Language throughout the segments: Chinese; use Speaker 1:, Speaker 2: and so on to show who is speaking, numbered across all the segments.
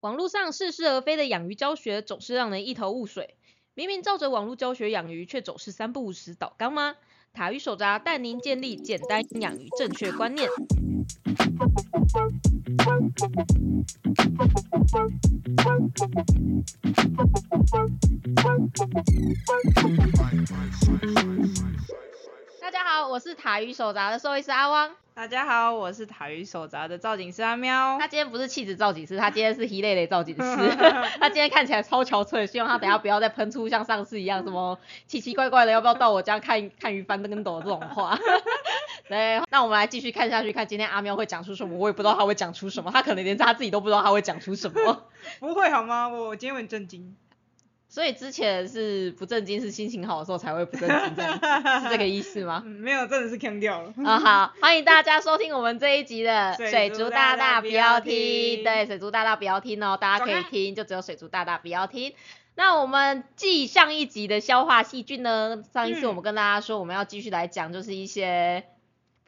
Speaker 1: 网络上似是而非的养鱼教学总是让人一头雾水。明明照着网络教学养鱼，却总是三不五时倒缸吗？塔鱼手札带您建立简单养鱼正确观念。大家好，我是塔鱼手札的兽医师阿汪。
Speaker 2: 大家好，我是塔鱼手札的造景师阿喵。
Speaker 1: 他今天不是气质造景师，他今天是黑累累造景师。他今天看起来超憔悴，希望他等下不要再喷出像上次一样什么奇奇怪怪的，要不要到我家看看鱼翻跟斗这种话。对，那我们来继续看下去，看今天阿喵会讲出什么。我也不知道他会讲出什么，他可能连他自己都不知道他会讲出什么。
Speaker 2: 不会好吗？我今天很震惊。
Speaker 1: 所以之前是不正经，是心情好的时候才会不正经，是这个意思吗？
Speaker 2: 没有，真的是坑掉了。
Speaker 1: 啊好，欢迎大家收听我们这一集的 水族大大不要听，对，水族大大不要听哦，大家可以听，就只有水族大大不要听。那我们继上一集的消化细菌呢，上一次我们跟大家说我们要继续来讲，就是一些。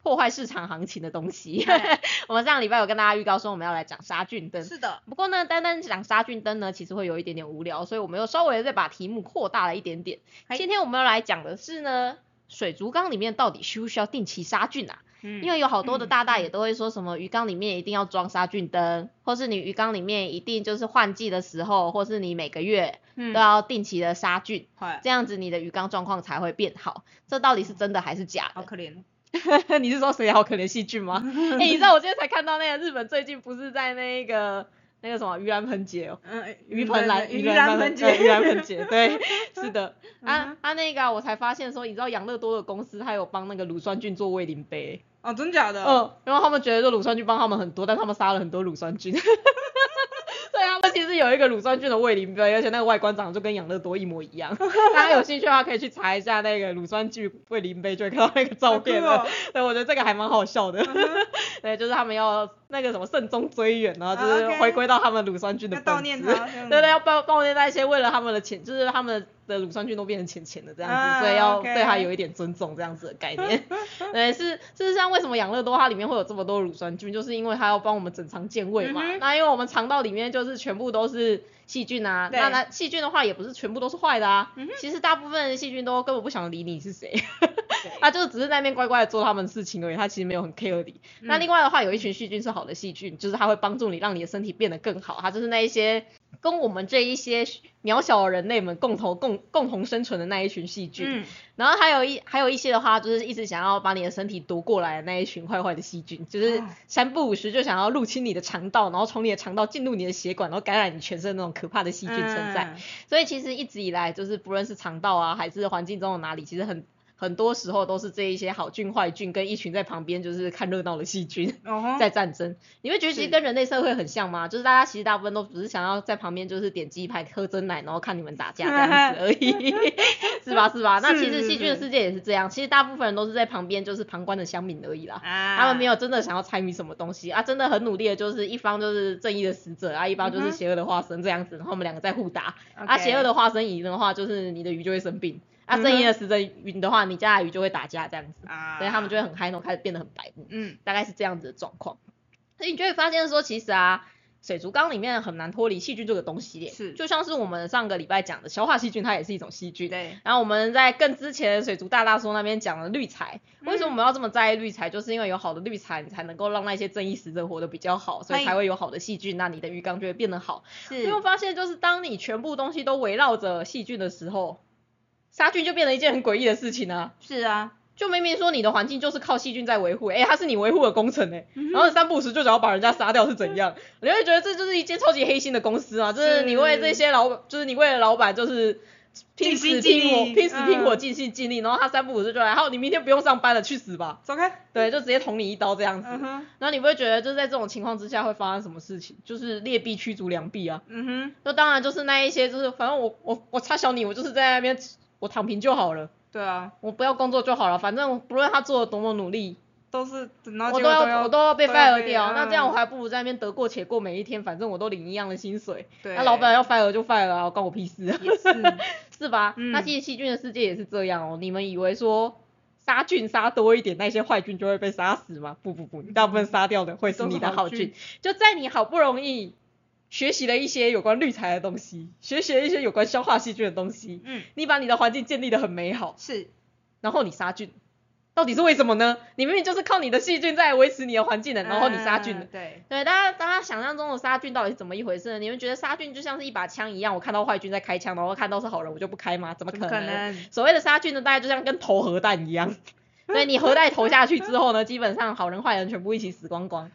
Speaker 1: 破坏市场行情的东西。我们上礼拜有跟大家预告说我们要来讲杀菌灯。
Speaker 2: 是的。
Speaker 1: 不过呢，单单讲杀菌灯呢，其实会有一点点无聊，所以我们又稍微再把题目扩大了一点点。今天我们要来讲的是呢，水族缸里面到底需不需要定期杀菌啊？嗯。因为有好多的大大也都会说什么鱼缸里面一定要装杀菌灯，或是你鱼缸里面一定就是换季的时候，或是你每个月都要定期的杀菌，这样子你的鱼缸状况才会变好。这到底是真的还是假的？
Speaker 2: 好可怜。
Speaker 1: 你是说谁好可怜细菌吗？哎，你知道我今天才看到那个日本最近不是在那个那个什么鱼兰盆节哦，嗯，鱼盆兰
Speaker 2: 鱼兰盆节，
Speaker 1: 鱼兰盆节，对，是的，啊啊那个我才发现说，你知道养乐多的公司他有帮那个乳酸菌做胃淋杯，
Speaker 2: 哦，真假的？
Speaker 1: 嗯，然后他们觉得说乳酸菌帮他们很多，但他们杀了很多乳酸菌。其实有一个乳酸菌的胃淋杯，而且那个外观长得就跟养乐多一模一样。大家有兴趣的话可以去查一下那个乳酸菌胃淋杯，就会看到那个照片了。对，我觉得这个还蛮好笑的。对，就是他们要那个什么慎终追远啊，就是回归到他们乳酸菌的
Speaker 2: 悼念他。
Speaker 1: 对对，要悼悼念那些为了他们的钱，就是他们的乳酸菌都变成钱钱的这样子，所以要对他有一点尊重这样子的概念。对，是事实上为什么养乐多它里面会有这么多乳酸菌，就是因为它要帮我们整肠健胃嘛。那因为我们肠道里面就就是全部都是细菌啊，那那细菌的话也不是全部都是坏的啊，其实大部分细菌都根本不想理你是谁，他就只是在那边乖乖的做他们的事情而已，他其实没有很 care 你。那另外的话，有一群细菌是好的细菌，就是它会帮助你让你的身体变得更好，它就是那一些。跟我们这一些渺小的人类们共同共共同生存的那一群细菌，嗯，然后还有一还有一些的话，就是一直想要把你的身体夺过来的那一群坏坏的细菌，就是三不五时就想要入侵你的肠道，然后从你的肠道进入你的血管，然后感染你全身那种可怕的细菌存在。所以其实一直以来，就是不论是肠道啊，还是环境中的哪里，其实很。很多时候都是这一些好菌坏菌跟一群在旁边就是看热闹的细菌在战争。你会觉得其实跟人类社会很像吗？就是大家其实大部分都只是想要在旁边就是点鸡排喝真奶，然后看你们打架这样子而已，是吧？是吧？那其实细菌的世界也是这样，其实大部分人都是在旁边就是旁观的乡民而已啦。他们没有真的想要参与什么东西啊，真的很努力的就是一方就是正义的使者啊，一方就是邪恶的化身这样子，然后我们两个在互打。啊，邪恶的化身赢的话，就是你的鱼就会生病。啊，正义的使者云的话，你家的鱼就会打架这样子，所以他们就会很嗨，然后开始变得很白目，嗯，大概是这样子的状况。所以你就会发现说，其实啊，水族缸里面很难脱离细菌这个东西，
Speaker 2: 是，
Speaker 1: 就像是我们上个礼拜讲的消化细菌，它也是一种细菌，
Speaker 2: 对。
Speaker 1: 然后我们在更之前的水族大大叔那边讲了滤材，为什么我们要这么在意滤材？就是因为有好的滤材，你才能够让那些正义使者活得比较好，所以才会有好的细菌，那你的鱼缸就会变得好。是。你会发现，就是当你全部东西都围绕着细菌的时候。杀菌就变成一件很诡异的事情啊！
Speaker 2: 是啊，
Speaker 1: 就明明说你的环境就是靠细菌在维护，哎，它是你维护的工程哎，然后三不五时就想要把人家杀掉是怎样？你会觉得这就是一间超级黑心的公司啊！就是你为这些老，就是你为了老板就是拼死拼活，拼死拼活尽心尽力，然后他三不五时就来，好，你明天不用上班了，去死吧，
Speaker 2: 走开。
Speaker 1: 对，就直接捅你一刀这样子。然后你不会觉得就是在这种情况之下会发生什么事情？就是劣币驱逐良币啊。嗯哼。那当然就是那一些，就是反正我我我插小你，我就是在那边。我躺平就好了。
Speaker 2: 对啊，
Speaker 1: 我不要工作就好了，反正不论他做的多么努力，
Speaker 2: 都是
Speaker 1: 我都要我都要被 fire 掉。那这样我还不如在那边得过且过每一天，反正我都领一样的薪水。对。那老板要 fire 就 fire 啊，关我屁事。
Speaker 2: 也是。
Speaker 1: 是吧？那其实细菌的世界也是这样哦。你们以为说杀菌杀多一点，那些坏菌就会被杀死吗？不不不，你大部分杀掉的会是你的好菌。就在你好不容易。学习了一些有关滤材的东西，学习了一些有关消化细菌的东西，
Speaker 2: 嗯，
Speaker 1: 你把你的环境建立的很美好，
Speaker 2: 是，
Speaker 1: 然后你杀菌，到底是为什么呢？你明明就是靠你的细菌在维持你的环境的，然后你杀菌的。
Speaker 2: 对，
Speaker 1: 对，大家大家想象中的杀菌到底是怎么一回事呢？你们觉得杀菌就像是一把枪一样，我看到坏菌在开枪，然后看到是好人我就不开吗？怎么可能？
Speaker 2: 可能
Speaker 1: 所谓的杀菌呢，大概就像跟投核弹一样，对你核弹投下去之后呢，基本上好人坏人全部一起死光光。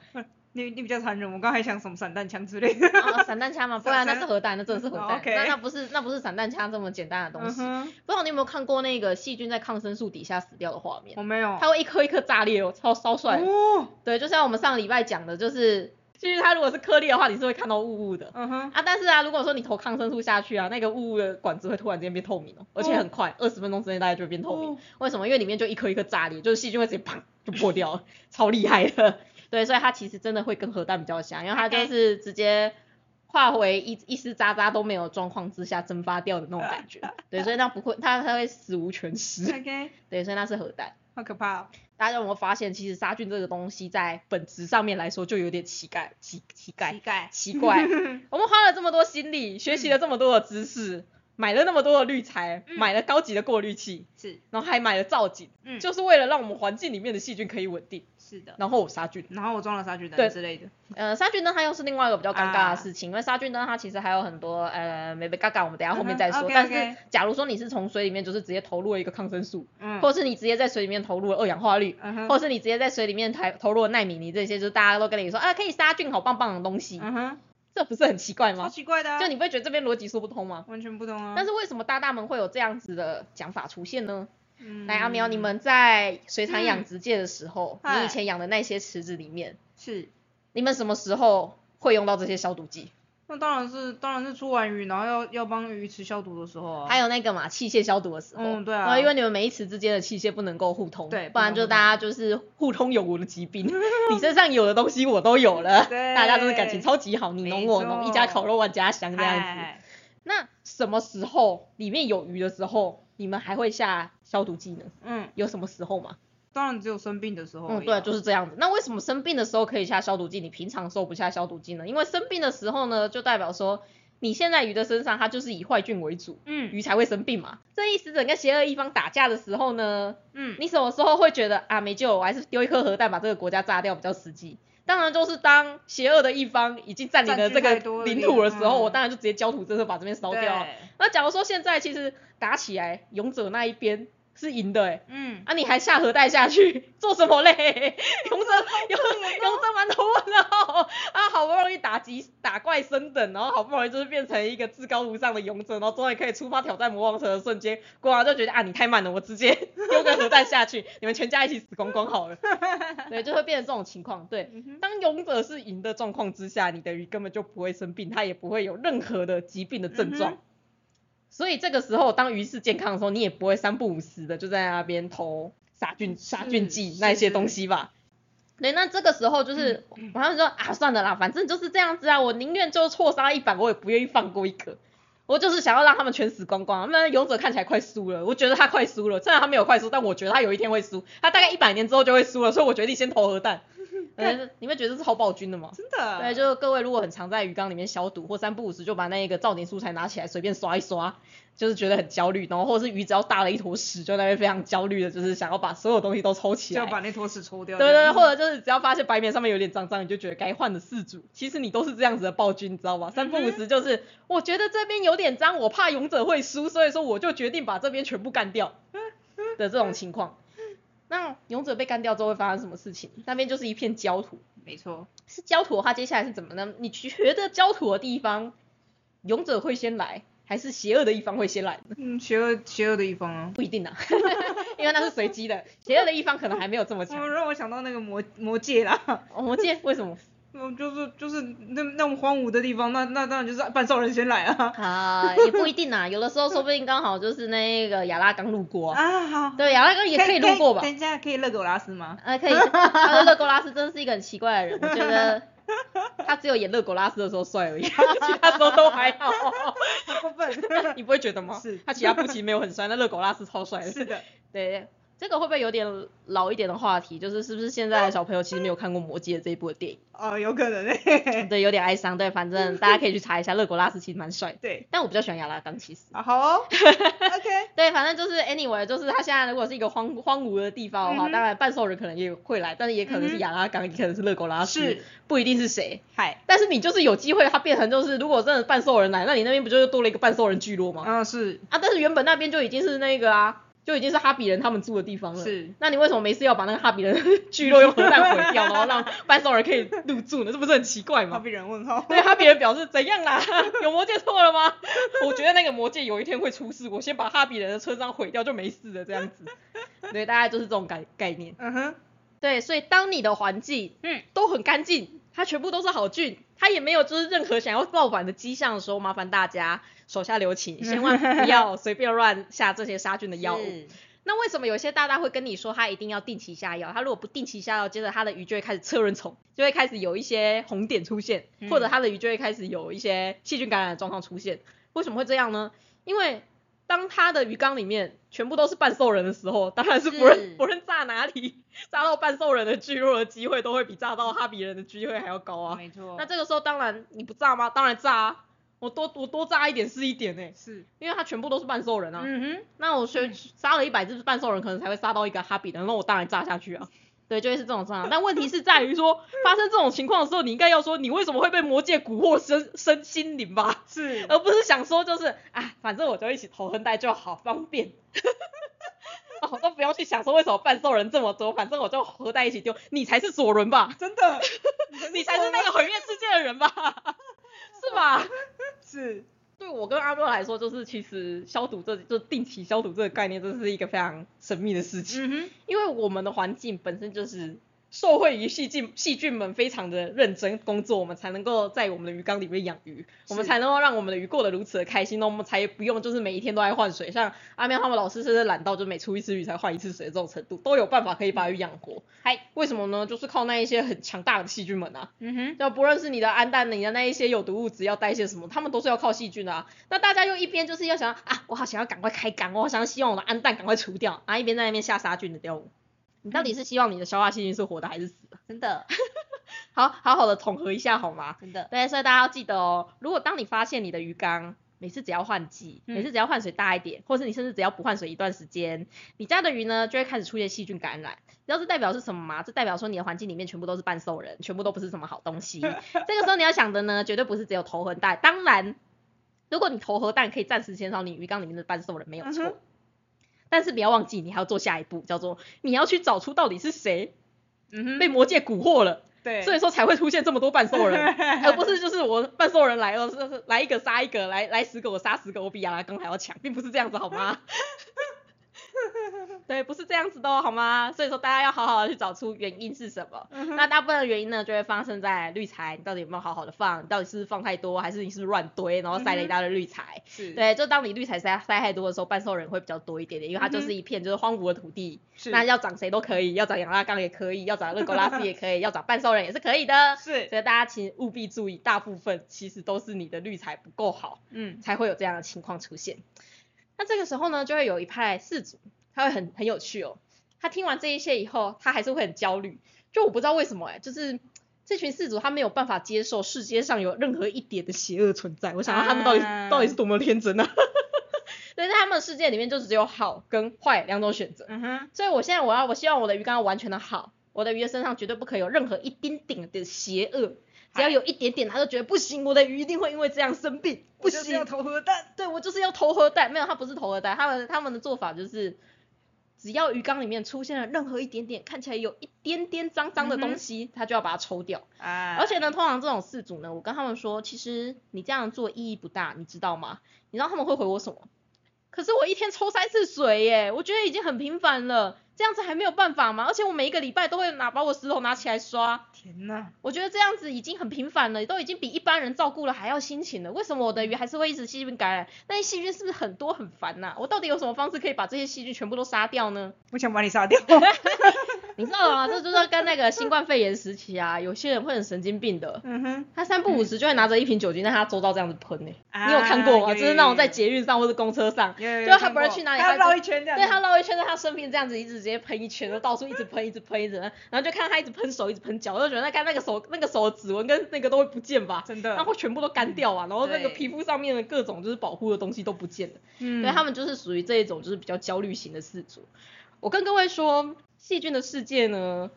Speaker 2: 你你比较残忍，我刚才想什么散弹枪之类的。
Speaker 1: 哦，散弹枪嘛，不然那是核弹，那真的是核弹。那那不是那不是散弹枪这么简单的东西。
Speaker 2: 嗯
Speaker 1: 不知道你有没有看过那个细菌在抗生素底下死掉的画面？
Speaker 2: 我没有。
Speaker 1: 它会一颗一颗炸裂哦，超超帅。
Speaker 2: 哦，
Speaker 1: 对，就像我们上个礼拜讲的，就是细菌它如果是颗粒的话，你是会看到雾雾的。
Speaker 2: 嗯哼，
Speaker 1: 啊，但是啊，如果说你投抗生素下去啊，那个雾雾的管子会突然间变透明哦，而且很快，二十分钟之内大概就会变透明。
Speaker 2: 哦
Speaker 1: 为什么？因为里面就一颗一颗炸裂，就是细菌会直接砰就破掉了，超厉害的。对，所以它其实真的会跟核弹比较像，因为它就是直接化为一一丝渣渣都没有的状况之下蒸发掉的那种感觉。对，所以它不会，它它会死无全尸。
Speaker 2: OK，
Speaker 1: 对，所以那是核弹。
Speaker 2: 好可怕哦。
Speaker 1: 大家有没有发现，其实杀菌这个东西在本质上面来说就有点奇怪，奇奇怪
Speaker 2: 奇怪。
Speaker 1: 奇怪。我们花了这么多心力，学习了这么多的知识，买了那么多的滤材，
Speaker 2: 嗯
Speaker 1: 买了高级的过滤器，
Speaker 2: 是，
Speaker 1: 然后还买了造景，
Speaker 2: 嗯，
Speaker 1: 就是为了让我们环境里面的细菌可以稳定。
Speaker 2: 是的。
Speaker 1: 然后我杀菌，
Speaker 2: 然后我装了杀菌
Speaker 1: 对
Speaker 2: 灯之类的。
Speaker 1: 呃，杀菌灯它又是另外一个比较尴尬
Speaker 2: 啊
Speaker 1: 的事情，因为杀菌灯它其实还有很多呃没没嘎嘎，我们等下后面再说。但是假如说你是从水里面就是直接投入了一个抗生素，
Speaker 2: 嗯。
Speaker 1: 或是你直接在水里面投入了二氧化氯。或是你直接在水里面投投入了纳米尼这些，就是大家都跟你说啊可以杀菌，好棒棒的东西，
Speaker 2: 嗯哼。
Speaker 1: 这不是很奇怪
Speaker 2: 超
Speaker 1: 吗？
Speaker 2: 奇怪的啊。
Speaker 1: 就你不会觉得这边逻辑说不通吗？
Speaker 2: 完全不通啊。
Speaker 1: 但是为什么大大们会有这样子的讲法出现呢？
Speaker 2: 嗯
Speaker 1: 来阿喵，你们在水产养殖界的时候，
Speaker 2: 嗨
Speaker 1: 你以前养的那些池子里面，
Speaker 2: 是。
Speaker 1: 你们什么时候会用到这些消毒剂？
Speaker 2: 那当然是，当然是出完鱼，然后要要帮鱼池消毒的时候啊。
Speaker 1: 还有那个嘛，器械消毒的时候，
Speaker 2: 嗯对啊
Speaker 1: 然后因为你们每一池之间的器械不能够互通，
Speaker 2: 对
Speaker 1: 不然就大家就是互通有无的疾病，你身上有的东西我都有了，
Speaker 2: 对
Speaker 1: 大家真的感情超级好，你侬我侬，一家烤肉万家香这样子。那什么时候里面有鱼的时候，你们还会下消毒剂呢？
Speaker 2: 嗯，
Speaker 1: 有什么时候吗？
Speaker 2: 当然只有生病的时候。
Speaker 1: 嗯，对，就是这样子。那为什么生病的时候可以下消毒剂，你平常的时候不下消毒剂呢？因为生病的时候呢，就代表说你现在鱼的身上它就是以坏菌为主，
Speaker 2: 嗯
Speaker 1: 鱼才会生病嘛。这意思整个邪恶一方打架的时候呢，
Speaker 2: 嗯，
Speaker 1: 你什么时候会觉得啊没救了，我还是丢一颗核弹把这个国家炸掉比较实际？当然就是当邪恶的一方已经占领了这个领土的时候，
Speaker 2: 嗯
Speaker 1: 我当然就直接焦土政策把这边烧掉那假如说现在其实打起来，勇者那一边是赢的、欸，
Speaker 2: 嗯，
Speaker 1: 啊，你还下核弹下去 做什么嘞？勇者勇勇者馒头问的哦，啊，好不容易打击打怪升等，然后好不容易就是变成一个至高无上的勇者，然后终于可以出发挑战魔王城的瞬间，国王就觉得啊你太慢了，我直接 丢个核弹下去，你们全家一起死光光好了。对，就会变成这种情况。对，当勇者是赢的状况之下，你的鱼根本就不会生病，它也不会有任何的疾病的症状。所以这个时候，当鱼是健康的时候，你也不会三不五时的就在那边投杀菌杀菌剂那一些东西吧。对，那这个时候就是，
Speaker 2: 嗯
Speaker 1: 我他们说啊，算了啦，反正就是这样子啊，我宁愿就错杀一百，我也不愿意放过一个。我就是想要让他们全死光光。那勇者看起来快输了，我觉得他快输了。虽然他没有快输，但我觉得他有一天会输。他大概一百年之后就会输了，所以我决定先投核弹。呃，你们觉得这是超暴君的吗？
Speaker 2: 真的。
Speaker 1: 对，就是各位如果很常在鱼缸里面消毒，或三不五时就把那个造景素材拿起来随便刷一刷，就是觉得很焦虑，然后或者是鱼只要大了一坨屎，就在那边非常焦虑的，就是想要把所有东西都抽起来。
Speaker 2: 就要把那坨屎抽掉。
Speaker 1: 对对对，或者就是只要发现白棉上面有点脏脏，你就觉得该换的饲主。其实你都是这样子的暴君，你知道吗？三不五时就是，我觉得这边有点脏，我怕勇者会输，所以说我就决定把这边全部干掉的这种情况。那勇者被干掉之后会发生什么事情？那边就是一片焦土。
Speaker 2: 没错。
Speaker 1: 是焦土的话，接下来是怎么呢？你觉得焦土的地方，勇者会先来，还是邪恶的一方会先来呢？
Speaker 2: 嗯，邪恶邪恶的一方啊。
Speaker 1: 不一定啊，因为那是随机的，邪恶的一方可能还没有这么强
Speaker 2: 哦，。让我想到那个魔魔界啦。
Speaker 1: 哦魔戒为什么？
Speaker 2: 嗯，就是就是那那么荒芜的地方，那那当然就是半兽人先来啊。
Speaker 1: 啊，也不一定啊，有的时候说不定刚好就是那个亚拉刚路过啊。
Speaker 2: 啊，好。
Speaker 1: 对，亚拉刚也可以路过吧
Speaker 2: 等？一下，可以勒狗拉斯吗？
Speaker 1: 呃，可以。他勒狗拉斯真的是一个很奇怪的人，我觉得他只有演勒狗拉斯的时候帅而已，其他时候都还好。
Speaker 2: 好过分。
Speaker 1: 你不会觉得吗？
Speaker 2: 是
Speaker 1: 他其他部其没有很帅，那勒狗拉斯超帅的。
Speaker 2: 是的。
Speaker 1: 对，这个会不会有点老一点的话题？就是是不是现在的小朋友其实没有看过《魔戒》这一部的电影？
Speaker 2: 哦，有可能诶。
Speaker 1: 对，有点哀伤。对，反正大家可以去查一下，勒古拉斯其实蛮帅。
Speaker 2: 对，
Speaker 1: 但我比较喜欢亚拉冈，其实。
Speaker 2: 啊，好哦。OK。
Speaker 1: 对，反正就是 anyway，就是他现在如果是一个荒荒芜的地方的话，当然半兽人可能也会来，但是也可能是亚拉冈，也可能是勒古拉斯，
Speaker 2: 是，
Speaker 1: 不一定是谁。
Speaker 2: 嗨。
Speaker 1: 但是你就是有机会，他变成就是，如果真的半兽人来，那你那边不就是多了一个半兽人聚落吗？
Speaker 2: 啊，是。
Speaker 1: 啊，但是原本那边就已经是那个啊。就已经是哈比人他们住的地方了。
Speaker 2: 是，
Speaker 1: 那你为什么没事要把那个哈比人 聚落用核弹毁掉，然后让半兽人可以入住呢？这不是很奇怪吗？
Speaker 2: 哈比人问号。
Speaker 1: 对，哈比人表示怎样啦？有魔戒错了吗？我觉得那个魔戒有一天会出事，我先把哈比人的车上毁掉就没事了，这样子。对，大概就是这种概概念。
Speaker 2: 嗯哼。
Speaker 1: 对，所以当你的环境嗯都很干净，它全部都是好菌，它也没有就是任何想要造反的迹象的时候，麻烦大家手下留情，千万不要随便乱下这些杀菌的药物。那为什么有些大大会跟你说他一定要定期下药？他如果不定期下药，接着他的鱼就会开始车轮虫，就会开始有一些红点出现，或者他的鱼就会开始有一些细菌感染的状况出现。为什么会这样呢？因为当他的鱼缸里面全部都是半兽人的时候，当然是不论不论炸哪里，炸到半兽人的聚落的机会都会比炸到哈比人的机会还要高啊。
Speaker 2: 没错。
Speaker 1: 那这个时候当然你不炸吗？当然炸啊。我多我多炸一点是一点呢，
Speaker 2: 是
Speaker 1: 因为他全部都是半兽人啊。
Speaker 2: 嗯哼，
Speaker 1: 那我学杀了一百只半兽人，可能才会杀到一个哈比的，那我当然炸下去啊。对，就会是这种状况。但问题是在于说，发生这种情况的时候，你应该要说你为什么会被魔界蛊惑身身心灵吧？
Speaker 2: 是，
Speaker 1: 而不是想说就是啊，反正我就一起投横带就好，方便。哦，都不要去想说为什么半兽人这么多，反正我就合在一起丢。你才是左轮吧？
Speaker 2: 真的，
Speaker 1: 你才是那个毁灭世界的人吧？是吧？
Speaker 2: 是，
Speaker 1: 对我跟阿诺来说，就是其实消毒这就定期消毒这个概念，这是一个非常神秘的事情。因为我们的环境本身就是。受惠于细菌，细菌们非常的认真工作，我们才能够在我们的鱼缸里面养鱼，我们才能够让我们的鱼过得如此的开心，那我们才不用就是每一天都在换水，像阿喵他们老师甚至懒到就每出一次鱼才换一次水这种程度，都有办法可以把鱼养活。
Speaker 2: 嗨，
Speaker 1: 为什么呢？就是靠那一些很强大的细菌们啊。
Speaker 2: 嗯哼，
Speaker 1: 就不论是你的氨氮，你的那一些有毒物质要代谢什么，他们都是要靠细菌的啊。那大家又一边就是要想啊，我好想要赶快开缸，我好想要希望我的氨氮赶快除掉，然后一边在那边下杀菌的掉。你到底是希望你的消化细菌是活的还是死的？
Speaker 2: 真的，
Speaker 1: 好好好的统合一下好吗？
Speaker 2: 真的，
Speaker 1: 对，所以大家要记得哦，如果当你发现你的鱼缸每次只要换季，每次只要换水大一点，或是你甚至只要不换水一段时间，你家的鱼呢就会开始出现细菌感染。你知道这代表是什么吗？这代表说你的环境里面全部都是半兽人，全部都不是什么好东西。这个时候你要想的呢，绝对不是只有头和蛋。当然，如果你头和蛋可以暂时减少你鱼缸里面的半兽人，没有错。但是不要忘记，你还要做下一步，叫做你要去找出到底是谁，
Speaker 2: 嗯哼，
Speaker 1: 被魔界蛊惑了，
Speaker 2: 对，
Speaker 1: 所以说才会出现这么多半兽人，而不是就是我半兽人来了，是来一个杀一个，来来十个我杀十个，我比亚拉冈还要强，并不是这样子好吗？对，不是这样子的哦好吗？所以说大家要好好的去找出原因是什么。那大部分的原因呢，就会发生在滤材，你到底有没有好好的放？到底是放太多，还是你是乱堆，然后塞了一大堆滤材？
Speaker 2: 是。
Speaker 1: 对，就当你滤材塞塞太多的时候，半兽人会比较多一点点，因为它就是一片就是荒芜的土地。
Speaker 2: 是。
Speaker 1: 那要长谁都可以，要长杨拉冈也可以，要长热狗拉斯也可以，要长半兽人也是可以的。
Speaker 2: 是。
Speaker 1: 所以大家请务必注意，大部分其实都是你的滤材不够好，
Speaker 2: 嗯，
Speaker 1: 才会有这样的情况出现。那这个时候呢，就会有一派氏族。他会很很有趣哦，他听完这一切以后，他还是会很焦虑。就我不知道为什么哎，就是这群氏族他没有办法接受世界上有任何一点的邪恶存在。我想他们到底到底是多么天真啊！对，在他们的世界里面就只有好跟坏两种选择。
Speaker 2: 嗯哼。
Speaker 1: 所以我现在我要我希望我的鱼缸要完全的好，我的鱼的身上绝对不可以有任何一丁点的邪恶。只要有一点点，他就觉得不行，我的鱼一定会因为这样生病。不行，
Speaker 2: 要投核弹。
Speaker 1: 对，我就是要投核弹。没有，他不是投核弹，他们他们的做法就是。只要鱼缸里面出现了任何一点点看起来有一点点脏脏的东西，他就要把它抽掉。
Speaker 2: 啊！
Speaker 1: 而且呢，通常这种饲主呢，我跟他们说，其实你这样做意义不大，你知道吗？你知道他们会回我什么？可是我一天抽三次水耶，我觉得已经很频繁了。这样子还没有办法吗？而且我每一个礼拜都会拿把我石头拿起来刷。
Speaker 2: 天哪！
Speaker 1: 我觉得这样子已经很频繁了，都已经比一般人照顾了还要辛勤了。为什么我的鱼还是会一直细菌感染？那些细菌是不是很多很烦呐？我到底有什么方式可以把这些细菌全部都杀掉呢？
Speaker 2: 我想把你杀掉。
Speaker 1: 你知道吗？这就是跟那个新冠肺炎时期啊，有些人会很神经病的，嗯哼，他三不五时就会拿着一瓶酒精在他周遭这样子喷呢。你有看过吗？就是那种在捷运上或者公车上，就他不是去哪里，
Speaker 2: 他绕一圈这样，
Speaker 1: 对他绕一圈在他身边这样子，一直直接喷一圈，就到处一直喷，一直喷，一直，然后就看他一直喷手，一直喷脚，就觉得那看那个手那个手的指纹跟那个都会不见吧？
Speaker 2: 真的，
Speaker 1: 然后全部都干掉啊，然后那个皮肤上面的各种就是保护的东西都不见了。嗯，对他们就是属于这一种就是比较焦虑型的氏族。我跟各位说，细菌的世界呢，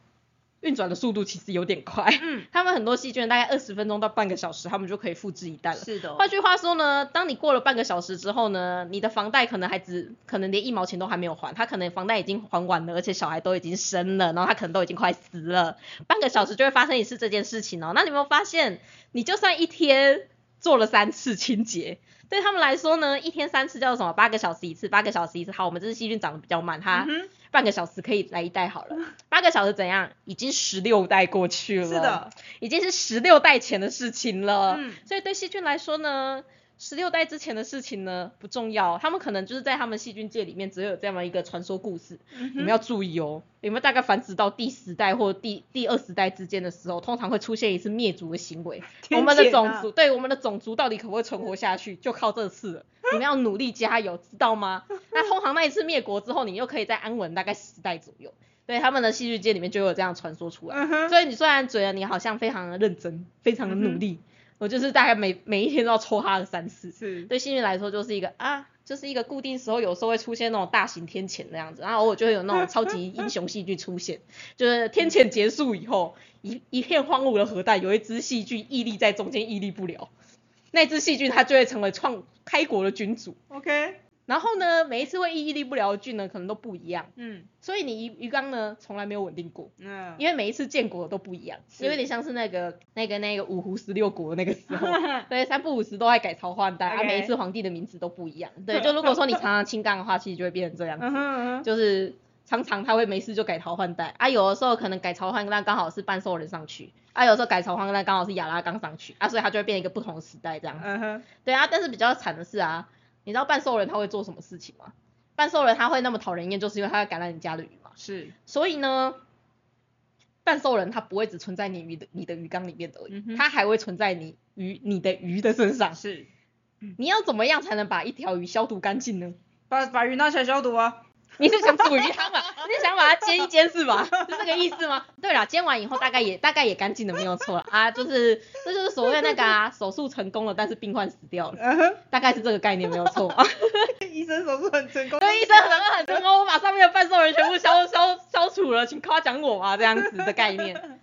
Speaker 1: 运转的速度其实有点快。嗯，他们很多细菌大概二十分钟到半个小时，他们就可以复制一代了。
Speaker 2: 是的。
Speaker 1: 换句话说呢，当你过了半个小时之后呢，你的房贷可能还只可能连一毛钱都还没有还，他可能房贷已经还完了，而且小孩都已经生了，然后他可能都已经快死了。半个小时就会发生一次这件事情哦。那你有没有发现，你就算一天做了三次清洁？对他们来说呢，一天三次叫做什么？八个小时一次，八个小时一次。好，我们这只细菌长得比较慢，它半个小时可以来一袋好了。八个小时怎样？已经十六代过去了，
Speaker 2: 是的，
Speaker 1: 已经是十六代前的事情了。嗯，所以对细菌来说呢。十六代之前的事情呢不重要，他们可能就是在他们细菌界里面只有这样一个传说故事。你们要注意哦，你们大概繁殖到第十代或第第二十代之间的时候，通常会出现一次灭族的行为。我们的种族对我们的种族到底可不可以存活下去，就靠这次了。你们要努力加油，知道吗？那通常那一次灭国之后，你又可以再安稳大概十代左右。对他们的戏剧界里面就有这样传说出来。所以你虽然觉得你好像非常的认真，非常的努力。我就是大概每每一天都要抽他的三次，
Speaker 2: 是
Speaker 1: 对幸运来说就是一个啊，就是一个固定时候，有时候会出现那种大型天谴那样子，然后偶尔就会有那种超级英雄戏剧出现，就是天谴结束以后，一一片荒芜的核弹，有一只细菌屹立在中间屹立不了，那只细菌它就会成为创开国的君主。
Speaker 2: OK。
Speaker 1: 然后呢，每一次会屹立不了的菌呢，可能都不一样。嗯，所以你鱼鱼缸呢，从来没有稳定过。嗯，因为每一次建国都不一样，有点像是那个那个那个五胡十六国那个时候，对，三不五时都在改朝换代，啊，每一次皇帝的名字都不一样。对，就如果说你常常清缸的话，其实就会变成这样子，就是常常他会没事就改朝换代。啊，有的时候可能改朝换代刚好是半兽人上去，啊，有时候改朝换代刚好是亚拉冈上去，啊，所以他就会变一个不同的时代这样子。嗯哼，对啊，但是比较惨的是啊。你知道半兽人他会做什么事情吗？半兽人他会那么讨人厌，就是因为他要感染你家的鱼嘛。
Speaker 2: 是。
Speaker 1: 所以呢，半兽人他不会只存在你鱼的你的鱼缸里面而已，他还会存在你鱼你的鱼的身上。
Speaker 2: 是。
Speaker 1: 你要怎么样才能把一条鱼消毒干净呢？
Speaker 2: 把把鱼拿起来消毒啊。
Speaker 1: 你是想煮鱼汤吗？你是想把它煎一煎是吧？是这个意思吗？对了，煎完以后大概也大概也干净的没有错了啊，就是这就是所谓那个啊，手术成功了，但是病患死掉了，大概是这个概念没有错。
Speaker 2: 医生手术很成功。
Speaker 1: 对，医生很很成功，我把上面的半兽人全部消消消除了，请夸奖我啊，这样子的概念。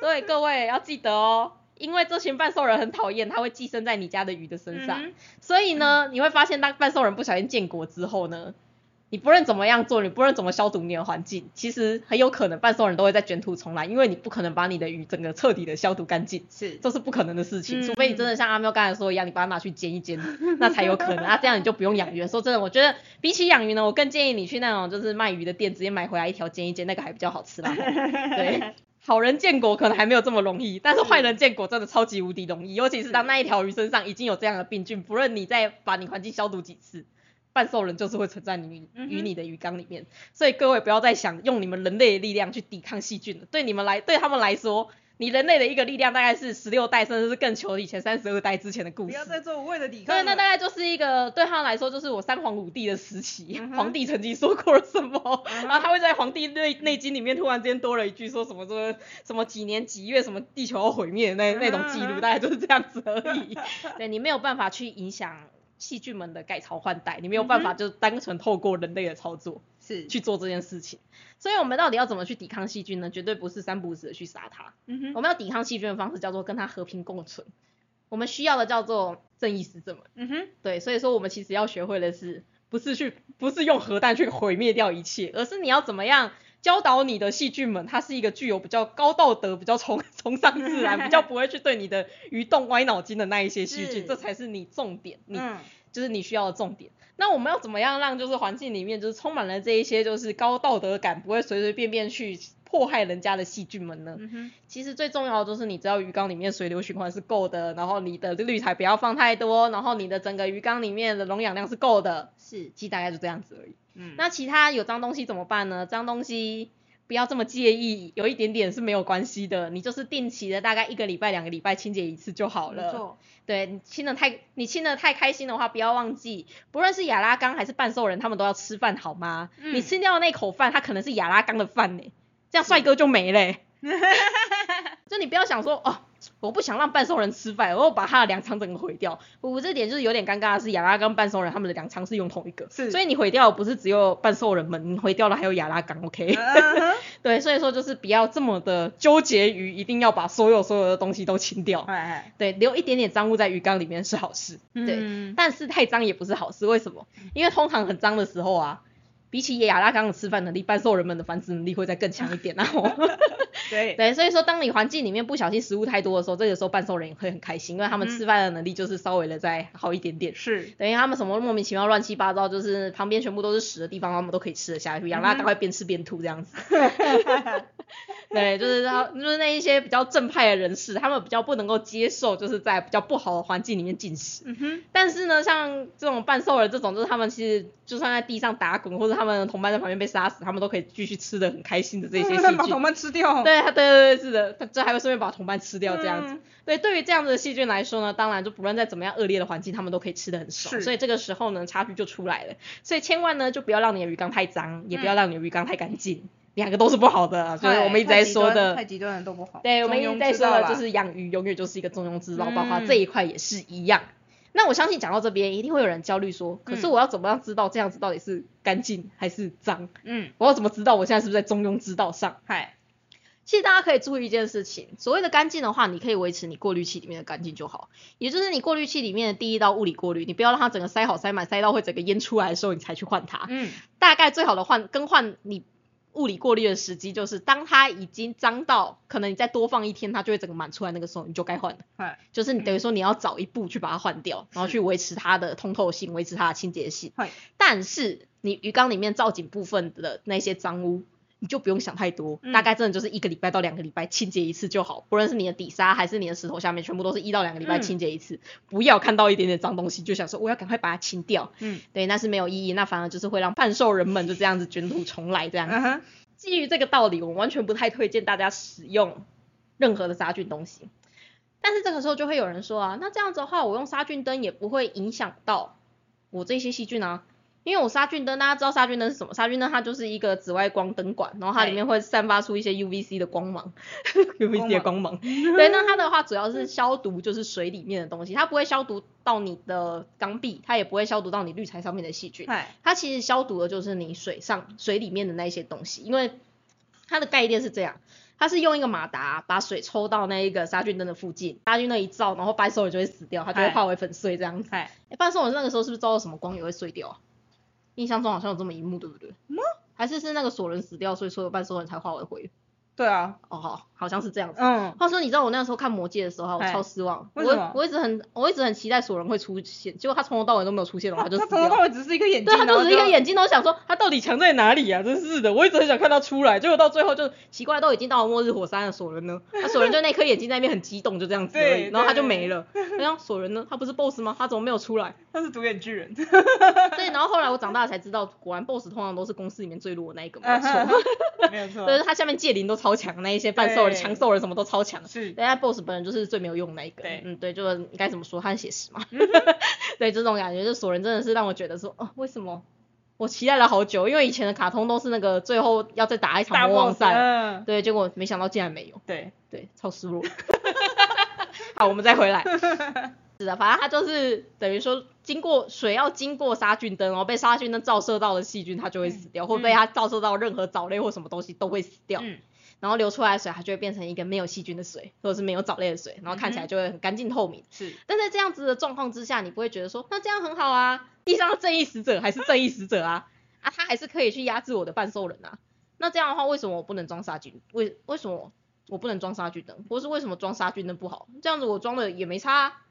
Speaker 1: 所以各位要记得哦，因为这群半兽人很讨厌，他会寄生在你家的鱼的身上，所以呢，你会发现当半兽人不小心建国之后呢。你不论怎么样做，你不论怎么消毒你的环境，其实很有可能半兽人都会再卷土重来，因为你不可能把你的鱼整个彻底的消毒干净，
Speaker 2: 是，
Speaker 1: 这是不可能的事情，除非你真的像阿喵刚才说一样，你把它拿去煎一煎，那才有可能啊，这样你就不用养鱼。说真的，我觉得比起养鱼呢，我更建议你去那种就是卖鱼的店，直接买回来一条煎一煎，那个还比较好吃啦。对，好人建国可能还没有这么容易，但是坏人建国真的超级无敌容易，尤其是当那一条鱼身上已经有这样的病菌，不论你再把你环境消毒几次。半兽人就是会存在你与你的鱼缸里面，所以各位不要再想用你们人类的力量去抵抗细菌了。对你们来，对他们来说，你人类的一个力量大概是十六代，甚至是更久以前三十二代之前的故事。
Speaker 2: 不要再做无谓的抵抗。
Speaker 1: 对，那大概就是一个对他们来说，就是我三皇五帝的时期，皇帝曾经说过了什么，然后他会在皇帝内内经里面突然间多了一句，说什么说什么几年几月什么地球要毁灭那那种记录，大概就是这样子而已。对你没有办法去影响。细菌们的改朝换代，你没有办法就单纯透过人类的操作
Speaker 2: 是
Speaker 1: 去做这件事情。所以我们到底要怎么去抵抗细菌呢？绝对不是三不五时的去杀它。嗯哼，我们要抵抗细菌的方式叫做跟它和平共存。我们需要的叫做正义使者们。嗯哼，对，所以说我们其实要学会的是，不是去不是用核弹去毁灭掉一切，而是你要怎么样。教导你的细菌们，它是一个具有比较高道德、比较崇 崇尚自然、比较不会去对你的鱼动歪脑筋的那一些细菌，这才是你重点，你就是你需要的重点。那我们要怎么样让就是环境里面就是充满了这一些就是高道德感，不会随随便便去迫害人家的细菌们呢？其实最重要的就是你知道鱼缸里面水流循环是够的，然后你的滤材不要放太多，然后你的整个鱼缸里面的溶氧量是够的，
Speaker 2: 是，
Speaker 1: 其实大概就这样子而已。嗯，那其他有脏东西怎么办呢？脏东西不要这么介意，有一点点是没有关系的，你就是定期的大概一个礼拜、两个礼拜清洁一次就好了。对你清的太你清的太开心的话，不要忘记，不论是亚拉冈还是半兽人，他们都要吃饭好吗？
Speaker 2: 嗯
Speaker 1: 你吃掉的那口饭，它可能是亚拉冈的饭呢，这样帅哥就没嘞、就你不要想说哦，我不想让半兽人吃饭，我要把他的粮仓整个毁掉。我这点就是有点尴尬的是，亚拉冈半兽人他们的粮仓是用同一个，所以你毁掉的不是只有半兽人们，你毁掉了还有亚拉冈，OK？对，所以说就是不要这么的纠结于一定要把所有所有的东西都清掉。
Speaker 2: 哎哎，
Speaker 1: 对，留一点点脏物在鱼缸里面是好事。对，
Speaker 2: 嗯
Speaker 1: 但是太脏也不是好事。为什么？因为通常很脏的时候啊，比起亚拉冈的吃饭能力，半兽人们的繁殖能力会再更强一点。然后，
Speaker 2: 对，
Speaker 1: 对，所以说当你环境里面不小心食物太多的时候，这个时候半兽人也会很开心，因为他们
Speaker 2: 嗯
Speaker 1: 吃饭的能力就是稍微的再好一点点。
Speaker 2: 是，
Speaker 1: 等于他们什么莫名其妙乱七八糟，就是旁边全部都是屎的地方，他们都可以吃得下去。羊拉赶快边吃边吐这样子。对，就是他，就是那一些比较正派的人士，他们比较不能够接受，就是在比较不好的环境里面进食。
Speaker 2: 嗯哼，
Speaker 1: 但是呢，像这种半兽人这种，就是他们其实就算在地上打滚，或者他们的同伴在旁边被杀死，他们都可以继续吃的很开心的这些细
Speaker 2: 把同。伴吃掉，
Speaker 1: 对，对对对，是的，他这还会顺便把同伴吃掉这样子。
Speaker 2: 嗯
Speaker 1: 对，对于这样子的细菌来说呢，当然就不论在怎么样恶劣的环境，他们都可以吃的很爽。
Speaker 2: 是
Speaker 1: 所以这个时候呢，差距就出来了。所以千万呢，就不要让你的鱼缸太脏，也不要让你的鱼缸太干净，两个都是不好的。就是我们一直在说的
Speaker 2: 太，极端的都不好。
Speaker 1: 对，我们一直在说的，就是养鱼永远就是一个中庸之道，包括
Speaker 2: 嗯
Speaker 1: 这一块也是一样。那我相信讲到这边，一定会有人焦虑说，可是
Speaker 2: 嗯
Speaker 1: 我要怎么样知道这样子到底是干净还是脏？
Speaker 2: 嗯，
Speaker 1: 我要怎么知道我现在是不是在中庸之道上？
Speaker 2: 嗨，
Speaker 1: 其实大家可以注意一件事情，所谓的干净的话，你可以维持你过滤器里面的干净就好，也就是你过滤器里面的第一道物理过滤，你不要让它整个塞好塞满，塞到会整个烟出来的时候，你才去换它。
Speaker 2: 嗯，
Speaker 1: 大概最好的换更换你物理过滤的时机，就是当它已经脏到可能你再多放一天，它就会整个满出来，那个时候你就该换了。
Speaker 2: 嗨，
Speaker 1: 就是你等于说你要早一步去把它换掉，然后去维持它的通透性，维持它的清洁性。
Speaker 2: 嗨，
Speaker 1: 但是你鱼缸里面造景部分的那些脏污，你就不用想太多，
Speaker 2: 嗯
Speaker 1: 大概真的就是一个礼拜到两个礼拜清洁一次就好。不论是你的底沙还是你的石头下面，全部都是一到两个礼拜
Speaker 2: 嗯
Speaker 1: 清洁一次。不要看到一点点脏东西就想说我要赶快把它清掉，
Speaker 2: 嗯，
Speaker 1: 对，那是没有意义，那反而就是会让半兽人们就这样子卷土重来这样子。
Speaker 2: 嗯，
Speaker 1: 基于这个道理，我完全不太推荐大家使用任何的杀菌东西。但是这个时候就会有人说啊，那这样子的话，我用杀菌灯也不会影响到我这些细菌啊，因为我杀菌灯，大家知道杀菌灯是什么？杀菌灯它就是一个紫外光灯管，然后它里面会散发出一些 UVC 的光芒，UVC 的光芒。对，那它的话主要是消毒，就是水里面的东西，它不会消毒到你的缸壁，它也不会消毒到你滤材上面的细菌。它其实消毒的就是你水上水里面的那一些东西，因为它的概念是这样，它是用一个马达把水抽到那一个杀菌灯的附近，杀菌灯一照，然后半兽人就会死掉，它就会化为粉碎这样子。
Speaker 2: 嗨，
Speaker 1: 哎，半兽人那个时候是不是遭到什么光也会碎掉啊？印象中好像有这么一幕，对不对？
Speaker 2: 吗？
Speaker 1: 还是是那个索伦死掉，所以所有半兽人才化为灰？
Speaker 2: 对啊，
Speaker 1: 哦，好，好像是这样子。
Speaker 2: 嗯，
Speaker 1: 话说，你知道我那时候看魔戒的时候，我超失望。
Speaker 2: 为什么
Speaker 1: 我我一直很我一直很期待索伦会出现，结果他从头到尾都没有出现，的话他就死了
Speaker 2: 他从头到。尾只是一个眼睛，
Speaker 1: 对，他就只是一个眼睛，都想说他到底强在哪里啊？真是的，我一直很想看他出来，结果到最后就奇怪，都已经到了末日火山了索伦呢，他索伦就那颗眼睛在那边很激动，就这样子而已，
Speaker 2: 对
Speaker 1: 然后他就没了。然后索伦呢，他不是 BOSS 吗？他怎么没有出来？
Speaker 2: 他是独眼巨人，
Speaker 1: 对，然后后来我长大才知道，果然 BOSS 通常都是公司里面最弱的那一个，没错。
Speaker 2: 没有错，
Speaker 1: 对，他下面戒灵都超强，那一些半兽人、强兽人什么都超强。
Speaker 2: 是，
Speaker 1: 但，他 BOSS 本人就是最没有用那一个。
Speaker 2: 对
Speaker 1: 嗯，对，就是该怎么说，他很写实嘛。对，这种感觉，就索人真的是让我觉得说，哦，为什么？我期待了好久，因为以前的卡通都是那个最后要再打一场魔王赛，
Speaker 2: 嗯，
Speaker 1: 对，结果没想到竟然没有，
Speaker 2: 对，
Speaker 1: 对，超失落。好，我们再回来。是的，反正它就是等于说，经过水要经过杀菌灯，然后被杀菌灯照射到的细菌，它就会死掉，或被它照射到任何藻类或什么东西都会死掉。
Speaker 2: 嗯，
Speaker 1: 然后流出来的水，它就会变成一个没有细菌的水，或者是没有藻类的水，然后看起来就会很干净透明。
Speaker 2: 是，
Speaker 1: 但在这样子的状况之下，你不会觉得说，那这样很好啊，地上的正义使者还是正义使者啊，啊，他还是可以去压制我的半兽人啊。那这样的话，为什么我不能装杀菌？为为什么我不能装杀菌灯？或是为什么装杀菌灯不好？这样子我装的也没差、啊，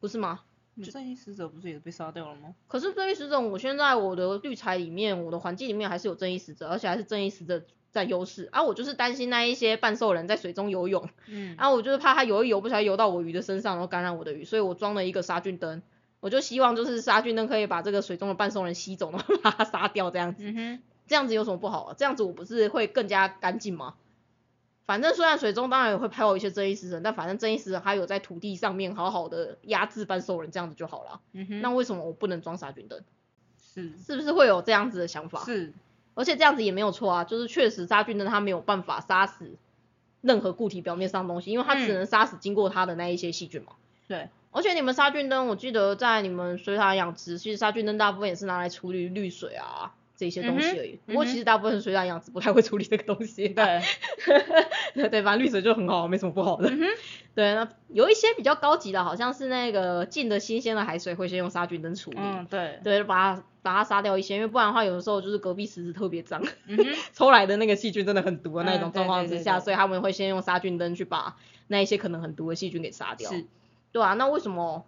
Speaker 1: 不是吗？
Speaker 2: 你正义使者不是也被杀掉了吗？
Speaker 1: 可是正义使者，我现在我的滤材里面，我的环境里面还是有正义使者，而且还是正义使者占优势啊。我就是担心那一些半兽人在水中游泳，
Speaker 2: 嗯，
Speaker 1: 然后我就是怕它游一游不小心游到我鱼的身上，然后感染我的鱼，所以我装了一个杀菌灯。我就希望就是杀菌灯可以把这个水中的半兽人吸走，然后把它杀掉这样子。
Speaker 2: 嗯哼，
Speaker 1: 这样子有什么不好啊？这样子我不是会更加干净吗？反正虽然水中当然也会拍有一些正义使者，但反正正义使者他有在土地上面好好的压制半兽人，这样子就好了。
Speaker 2: 嗯哼，
Speaker 1: 那为什么我不能装杀菌灯？
Speaker 2: 是
Speaker 1: 是不是会有这样子的想法？
Speaker 2: 是，
Speaker 1: 而且这样子也没有错啊，就是确实杀菌灯它没有办法杀死任何固体表面上的东西，因为它只能杀死经过它的那一些细菌嘛。
Speaker 2: 对，
Speaker 1: 而且你们杀菌灯，我记得在你们水塔养殖，其实杀菌灯大部分也是拿来处理滤水啊这些东西而已。不过其实大部分水产养殖不太会处理这个东西。
Speaker 2: 对，
Speaker 1: 对对，反正绿水就很好，没什么不好的。
Speaker 2: 嗯，
Speaker 1: 对，那有一些比较高级的，好像是那个进的新鲜的海水会先用杀菌灯处理。
Speaker 2: 嗯，对，
Speaker 1: 对，把它把它杀掉一些，因为不然的话，有的时候就是隔壁池子特别脏，
Speaker 2: 嗯，
Speaker 1: 抽来的那个细菌真的很毒的那种
Speaker 2: 嗯
Speaker 1: 状况之下，所以他们会先用杀菌灯去把那一些可能很毒的细菌给杀掉。
Speaker 2: 是，
Speaker 1: 对啊，那为什么？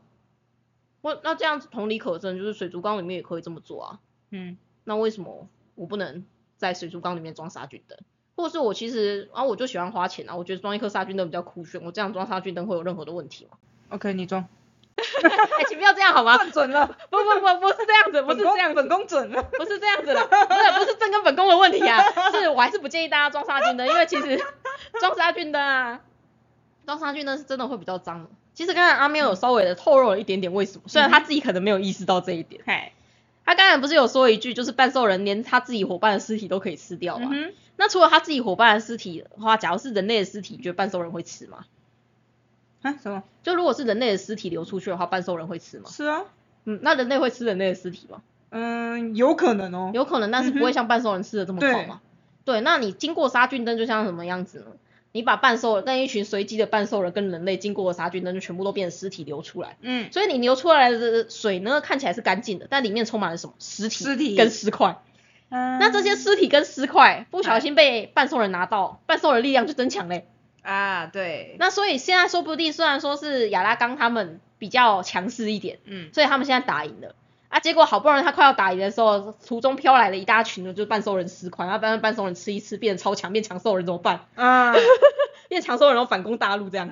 Speaker 1: 我那这样子同理可证，就是水族缸里面也可以这么做啊。
Speaker 2: 嗯，
Speaker 1: 那为什么我不能在水族缸里面装杀菌灯？或者是我其实啊，我就喜欢花钱啊，我觉得装一颗杀菌灯比较酷炫，我这样装杀菌灯会有任何的问题吗
Speaker 2: ？OK，你装，
Speaker 1: 哎、请不要这样好吗？
Speaker 2: 算准了，
Speaker 1: 不不不，不是这样子，不是这样子，
Speaker 2: 本宫准了，
Speaker 1: 不是这样子的，不是不是正跟本宫的问题啊，是我还是不建议大家装杀菌灯，因为其实 装杀菌灯啊，装杀菌灯是真的会比较脏。其实刚才阿喵有稍微的透露了一点点为什么，虽然他自己可能没有意识到这一点。
Speaker 2: 嗨，
Speaker 1: 他刚才不是有说一句，就是半兽人连他自己伙伴的尸体都可以吃掉吗？
Speaker 2: 嗯，
Speaker 1: 那除了他自己伙伴的尸体的话，假如是人类的尸体，你觉得半兽人会吃吗？
Speaker 2: 啊，什么？
Speaker 1: 就如果是人类的尸体流出去的话，半兽人会吃吗？
Speaker 2: 是啊，
Speaker 1: 嗯，那人类会吃人类的尸体吗？
Speaker 2: 嗯，有可能哦，
Speaker 1: 有可能，但是不会像半兽人吃的这么快嘛。对，那你经过杀菌灯就像什么样子呢？你把半兽人那一群随机的半兽人跟人类经过的杀菌灯就全部都变成尸体流出来，
Speaker 2: 嗯，
Speaker 1: 所以你流出来的水呢看起来是干净的，但里面充满了什么尸体、
Speaker 2: 尸体
Speaker 1: 跟尸块。
Speaker 2: 嗯
Speaker 1: 那这些尸体跟尸块不小心被半兽人拿到，半兽人力量就增强嘞。
Speaker 2: 啊，对，
Speaker 1: 那所以现在说不定虽然说是亚拉冈他们比较强势一点，
Speaker 2: 嗯，
Speaker 1: 所以他们现在打赢了。啊，结果好不容易他快要打赢的时候，途中飘来了一大群的，就是半兽人尸块，然后半半兽人吃一吃，变成超强，变强兽人怎么办？
Speaker 2: 啊，
Speaker 1: 变强兽人然后反攻大陆这样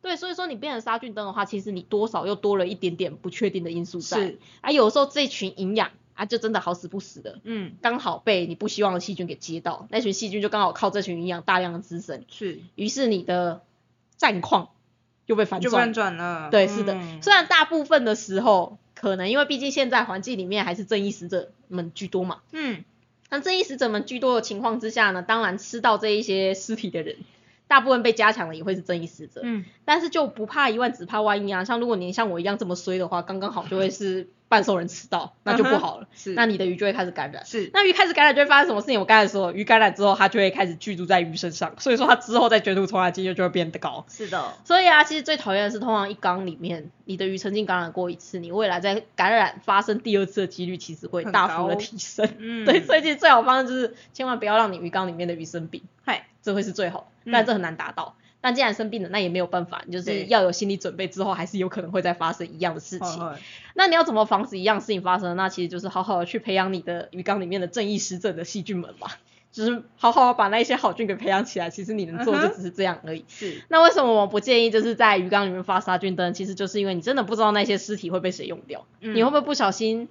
Speaker 1: 对，所以说你变成杀菌灯的话，其实你多少又多了一点点不确定的因素在。
Speaker 2: 是，
Speaker 1: 啊，有时候这群营养啊，就真的好死不死的，
Speaker 2: 嗯，
Speaker 1: 刚好被你不希望的细菌给接到，那群细菌就刚好靠这群营养大量的滋生，
Speaker 2: 是，
Speaker 1: 于是你的战况又被反
Speaker 2: 就
Speaker 1: 转
Speaker 2: 翻。转了，
Speaker 1: 对，是的，
Speaker 2: 嗯
Speaker 1: 虽然大部分的时候可能因为毕竟现在环境里面还是正义使者们居多嘛，
Speaker 2: 嗯，
Speaker 1: 那正义使者们居多的情况之下呢，当然吃到这一些尸体的人，大部分被加强了也会是正义使者，
Speaker 2: 嗯，
Speaker 1: 但是就不怕一万只怕万一啊，像如果您像我一样这么衰的话，刚刚好就会是半兽人迟到，那就不好了，
Speaker 2: 是，
Speaker 1: 那你的鱼就会开始感染。
Speaker 2: 是，
Speaker 1: 那鱼开始感染就会发生什么事情？我刚才说，鱼感染之后，它就会开始居住在鱼身上，所以说它之后在卷土重来几率就会变得高。
Speaker 2: 是的，
Speaker 1: 所以啊，其实最讨厌的是，通常一缸里面，你的鱼曾经感染过一次，你未来在感染发生第二次的几率其实会大幅的提升。
Speaker 2: 嗯，
Speaker 1: 对，所以其实最好的方式就是千万不要让你鱼缸里面的鱼生病，
Speaker 2: 嗨，
Speaker 1: 这会是最好但这很难达到。但既然生病了，那也没有办法，你就是要有心理准备，之后还是有可能会再发生一样的事情。那你要怎么防止一样事情发生？那其实就是好好的去培养你的鱼缸里面的正义使者的细菌们嘛，就是好好把那一些好菌给培养起来。其实你能做就只是这样而已。
Speaker 2: 是，
Speaker 1: 那为什么我不建议就是在鱼缸里面发杀菌灯？其实就是因为你真的不知道那些尸体会被谁用掉，
Speaker 2: 嗯
Speaker 1: 你会不会不小心？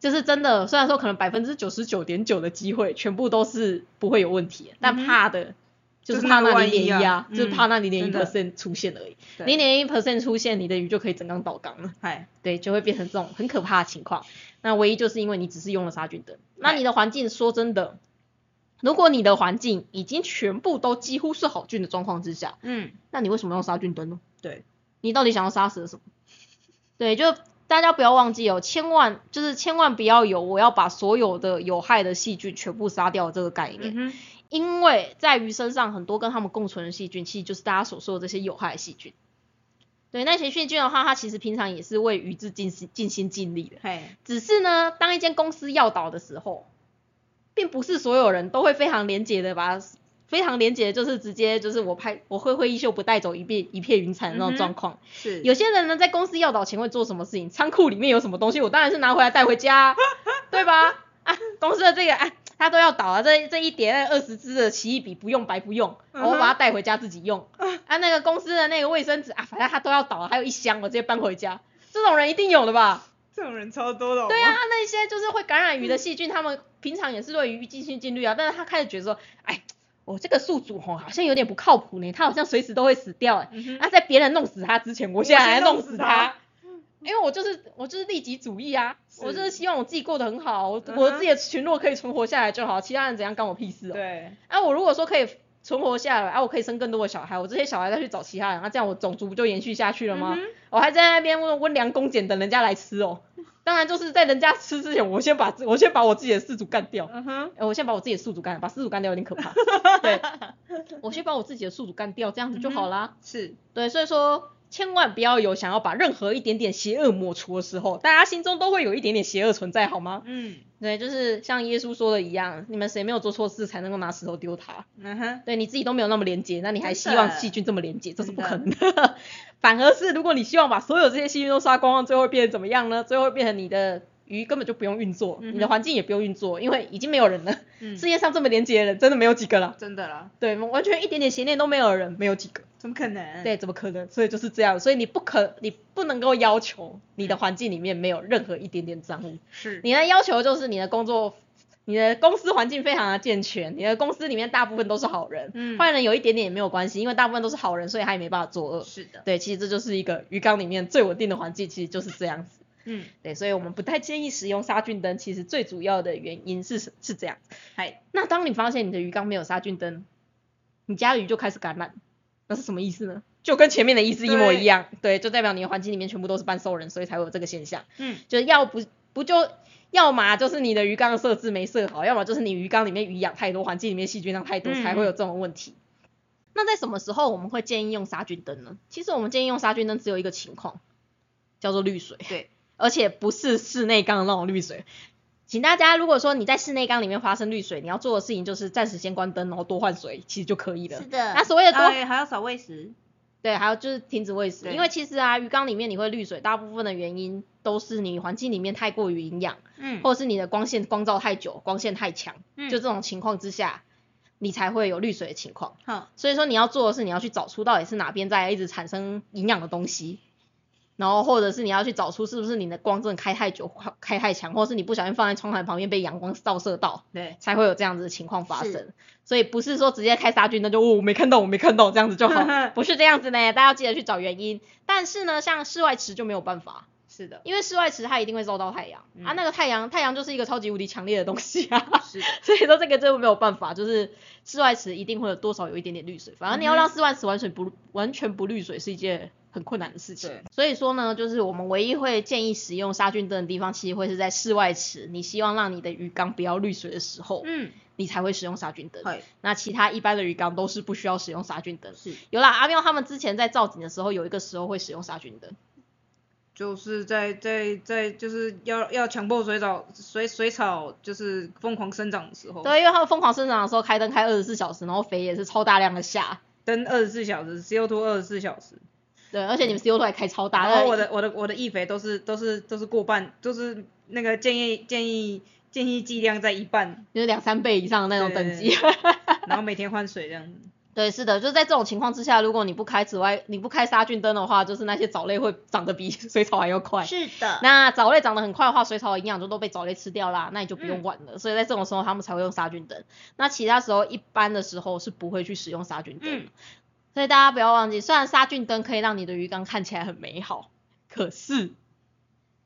Speaker 1: 就是真的，虽然说可能百分之九十九点九的机会全部都是不会有问题的，但怕的就是怕那零点
Speaker 2: 一啊
Speaker 1: 就是
Speaker 2: 嗯
Speaker 1: 怕那零点一 percent 出现而已。零点一 percent 出现，你的鱼就可以整缸倒缸了。
Speaker 2: 嗨，
Speaker 1: 对，就会变成这种很可怕的情况。那唯一就是因为你只是用了杀菌灯，那你的环境说真的，如果你的环境已经全部都几乎是好菌的状况之下，
Speaker 2: 嗯，
Speaker 1: 那你为什么用杀菌灯呢？
Speaker 2: 对，
Speaker 1: 你到底想要杀死了什么？对，就大家不要忘记哦，千万就是千万不要有我要把所有的有害的细菌全部杀掉这个概念，
Speaker 2: 嗯，
Speaker 1: 因为在鱼身上很多跟它们共存的细菌，其实就是大家所说的这些有害细菌。对，那些细菌的话，它其实平常也是为鱼质尽心尽心尽力的。
Speaker 2: 嗨，
Speaker 1: 只是呢，当一间公司要倒的时候，并不是所有人都会非常廉洁的把它非常廉洁的，就是直接就是我拍我挥挥衣袖不带走一片一片云彩的那种状况。
Speaker 2: 是，
Speaker 1: 有些人呢，在公司要倒前会做什么事情？仓库里面有什么东西，我当然是拿回来带回家，对吧？啊，公司的这个啊，他都要倒了，这这一叠那二十支的奇异笔不用白不用，我把它带回家自己用。啊，那个公司的那个卫生纸啊，反正他都要倒了，还有一箱，我直接搬回家。这种人一定有的吧？
Speaker 2: 这种人超多的。
Speaker 1: 对啊，那些就是会感染鱼的细菌，他们平常也是对鱼尽心尽力啊，但是他开始觉得说，哎，我这个宿主吼好像有点不靠谱呢，他好像随时都会死掉哎，啊，在别人弄死他之前，我现在来弄死他，因为我就是我就是利己主义啊，我就是希望我自己过得很好，我我自己的群落可以存活下来就好，其他人怎样关我屁事哦。
Speaker 2: 对，
Speaker 1: 啊，我如果说可以。存活下来，啊，我可以生更多的小孩，我这些小孩再去找其他人，那这样我种族不就延续下去了吗？我还在那边温温良恭俭等人家来吃哦。当然就是在人家吃之前，我先把我先把我自己的氏族干掉。嗯哼，我先把我自己的宿主干，把氏族干掉有点可怕。对，我先把我自己的宿主干掉，这样子就好啦。
Speaker 2: 是，
Speaker 1: 对，所以说千万不要有想要把任何一点点邪恶抹除的时候，大家心中都会有一点点邪恶存在，好吗？嗯。对，就是像耶稣说的一样，你们谁没有做错事才能够拿石头丢他？嗯哼，对，你自己都没有那么廉洁，那你还希望细菌这么廉洁？这是不可能的。反而是如果你希望把所有这些细菌都杀光，最后会变成怎么样呢？最后会变成你的。鱼根本就不用运作，你的环境也不用运作，因为已经没有人了。世界上这么廉洁的人，真的没有几个了。
Speaker 2: 真的啦。
Speaker 1: 对，完全一点点邪念都没有的人，没有几个。
Speaker 2: 怎么可能？
Speaker 1: 对，怎么可能？所以就是这样，所以你不可，你不能够要求你的环境里面没有任何一点点脏污。
Speaker 2: 是。
Speaker 1: 你的要求就是你的工作，你的公司环境非常的健全，你的公司里面大部分都是好人，嗯，坏人有一点点也没有关系，因为大部分都是好人，所以他也没办法作恶。
Speaker 2: 是的。
Speaker 1: 对，其实这就是一个鱼缸里面最稳定的环境，其实就是这样子。嗯，对，所以我们不太建议使用杀菌灯。其实最主要的原因是是这样。嗨，那当你发现你的鱼缸没有杀菌灯，你家的鱼就开始感染，那是什么意思呢？就跟前面的意思一模一样。对，就代表你的环境里面全部都是半兽人，所以才会有这个现象。嗯，就是要不不就要么就是你的鱼缸设置没设好，要么就是你鱼缸里面鱼养太多，环境里面细菌量太多，才会有这种问题。那在什么时候我们会建议用杀菌灯呢？其实我们建议用杀菌灯只有一个情况，叫做滤水。
Speaker 2: 对。
Speaker 1: 而且不是室内缸那种滤水，请大家如果说你在室内缸里面发生滤水，你要做的事情就是暂时先关灯，然后多换水，其实就可以了。
Speaker 2: 是的。
Speaker 1: 那所谓的多
Speaker 2: 还要少喂食。
Speaker 1: 对，还有就是停止喂食，因为其实啊，鱼缸里面你会滤水，大部分的原因都是你环境里面太过于营养，嗯，或者是你的光线光照太久，光线太强，嗯，就这种情况之下，你才会有滤水的情况。好，所以说你要做的是你要去找出到底是哪边在一直产生营养的东西。然后或者是你要去找出是不是你的光真的开太久、开太强，或者是你不小心放在窗台旁边被阳光照射到，
Speaker 2: 对，
Speaker 1: 才会有这样子的情况发生。所以不是说直接开杀菌灯就哦我没看到我没看到这样子就好，不是这样子呢，大家要记得去找原因。但是呢，像室外池就没有办法，
Speaker 2: 是的，
Speaker 1: 因为室外池它一定会照到太阳。啊，那个太阳太阳就是一个超级无敌强烈的东西啊，
Speaker 2: 是，
Speaker 1: 所以说这个真的没有办法，就是室外池一定会有多少有一点点滤水，反正你要让室外池完全不完全不滤水是一件。很困难的事情，所以说呢，就是我们唯一会建议使用杀菌灯的地方，其实会是在室外池。你希望让你的鱼缸不要滤水的时候，嗯，你才会使用杀菌灯。那其他一般的鱼缸都是不需要使用杀菌灯。
Speaker 2: 是，
Speaker 1: 有啦，阿喵他们之前在造景的时候，有一个时候会使用杀菌灯，
Speaker 2: 就是在在在就是要要强迫水草水水草就是疯狂生长的时候。
Speaker 1: 对，因为它们疯狂生长的时候，开灯开二十四小时，然后肥也是超大量的下。
Speaker 2: 灯二十四小时，CO2 二十四小时。
Speaker 1: 对，而且你们 CO2 还开超大，
Speaker 2: 然后我的我的我的易肥都是都是都是过半，就是那个建议建议建议剂量在一半，
Speaker 1: 就是两三倍以上的那种等级。
Speaker 2: 然后每天换水这样子。
Speaker 1: 对，是的，就在这种情况之下，如果你不开紫外，你不开杀菌灯的话，就是那些藻类会长得比 水草还要快。
Speaker 2: 是的。
Speaker 1: 那藻类长得很快的话，水草的营养就都被藻类吃掉啦，那你就不用管了。所以在这种时候，他们才会用杀菌灯。那其他时候一般的时候是不会去使用杀菌灯。所以大家不要忘记，虽然杀菌灯可以让你的鱼缸看起来很美好，可是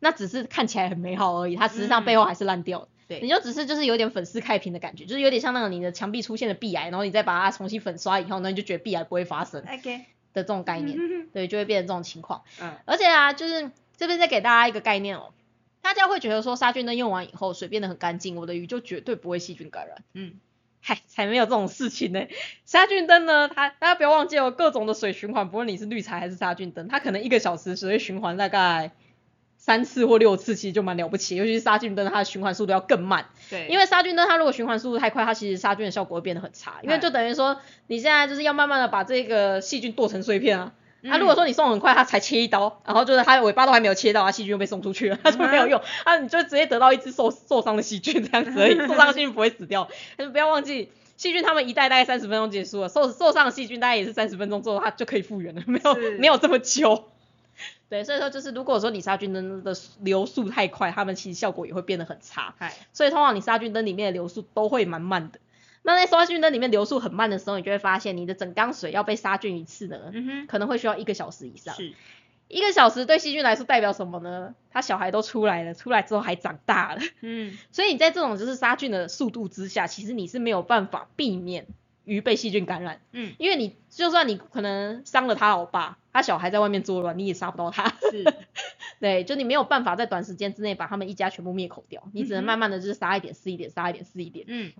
Speaker 1: 那只是看起来很美好而已，它实际上背后还是烂掉。
Speaker 2: 对，
Speaker 1: 你就只是就是有点粉饰太平的感觉，就是有点像那种你的墙壁出现了壁癌，然后你再把它重新粉刷以后，那你就觉得壁癌不会发生。
Speaker 2: OK。
Speaker 1: 的这种概念，对，就会变成这种情况。嗯。而且啊，就是这边再给大家一个概念哦，大家会觉得说杀菌灯用完以后水变得很干净，我的鱼就绝对不会细菌感染。嗯。嗨，才没有这种事情呢。杀菌灯呢，它大家不要忘记哦，各种的水循环，不论你是滤材还是杀菌灯，它可能一个小时只会循环大概三次或六次，其实就蛮了不起。尤其是杀菌灯，它的循环速度要更慢。
Speaker 2: 对。
Speaker 1: 因为杀菌灯它如果循环速度太快，它其实杀菌的效果会变得很差。因为就等于说，你现在就是要慢慢的把这个细菌剁成碎片啊。啊，如果说你送很快，它才切一刀，然后就是它尾巴都还没有切到，它细菌就被送出去了，它就没有用，啊，你就直接得到一只受受伤的细菌这样子而已，受伤的细菌不会死掉。但是不要忘记。细菌他们一代大概三十分钟结束了，受受伤的细菌大概也是三十分钟之后它就可以复原了，没有没有这么久。对，所以说就是如果说你杀菌灯的流速太快，它们其实效果也会变得很差。所以通常你杀菌灯里面的流速都会蛮慢的。那在杀菌灯里面流速很慢的时候，你就会发现你的整缸水要被杀菌一次呢，可能会需要一个小时以上。
Speaker 2: 是。
Speaker 1: 一个小时对细菌来说代表什么呢？他小孩都出来了，出来之后还长大了。嗯。所以你在这种就是杀菌的速度之下，其实你是没有办法避免鱼被细菌感染。嗯。因为你就算你可能伤了他老爸，他小孩在外面作乱，你也杀不到他。
Speaker 2: 是。
Speaker 1: 对，就你没有办法在短时间之内把他们一家全部灭口掉，你只能慢慢的就是杀一点是一点，杀一点是一点。嗯。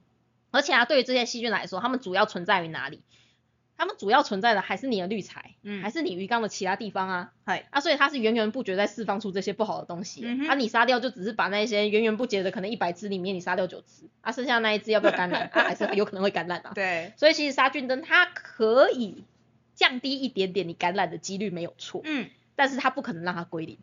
Speaker 1: 而且啊，对于这些细菌来说，它们主要存在于哪里？它们主要存在的还是你的滤材，嗯，还是你鱼缸的其他地方啊，
Speaker 2: 嗨，
Speaker 1: 啊，所以它是源源不绝在释放出这些不好的东西，啊，你杀掉就只是把那些源源不绝的可能一百只里面你杀掉九只，啊，剩下那一只要不要感染？啊，还是有可能会感染啊，
Speaker 2: 对，
Speaker 1: 所以其实杀菌灯它可以降低一点点你感染的几率没有错，嗯，但是它不可能让它归零，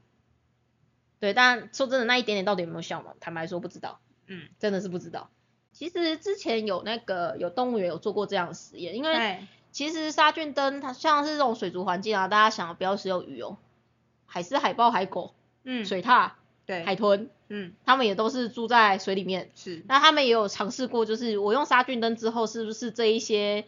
Speaker 1: 对，但说真的那一点点到底有没有效嘛？坦白说不知道，嗯，真的是不知道。其实之前有那个有动物园有做过这样的实验，因为。其实杀菌灯它像是这种水族环境啊，大家想不要只有鱼哦，海狮、海豹、海狗，嗯，水獭，
Speaker 2: 对，
Speaker 1: 海豚，嗯，它们也都是住在水里面。
Speaker 2: 是。
Speaker 1: 那他们也有尝试过，就是我用杀菌灯之后，是不是这一些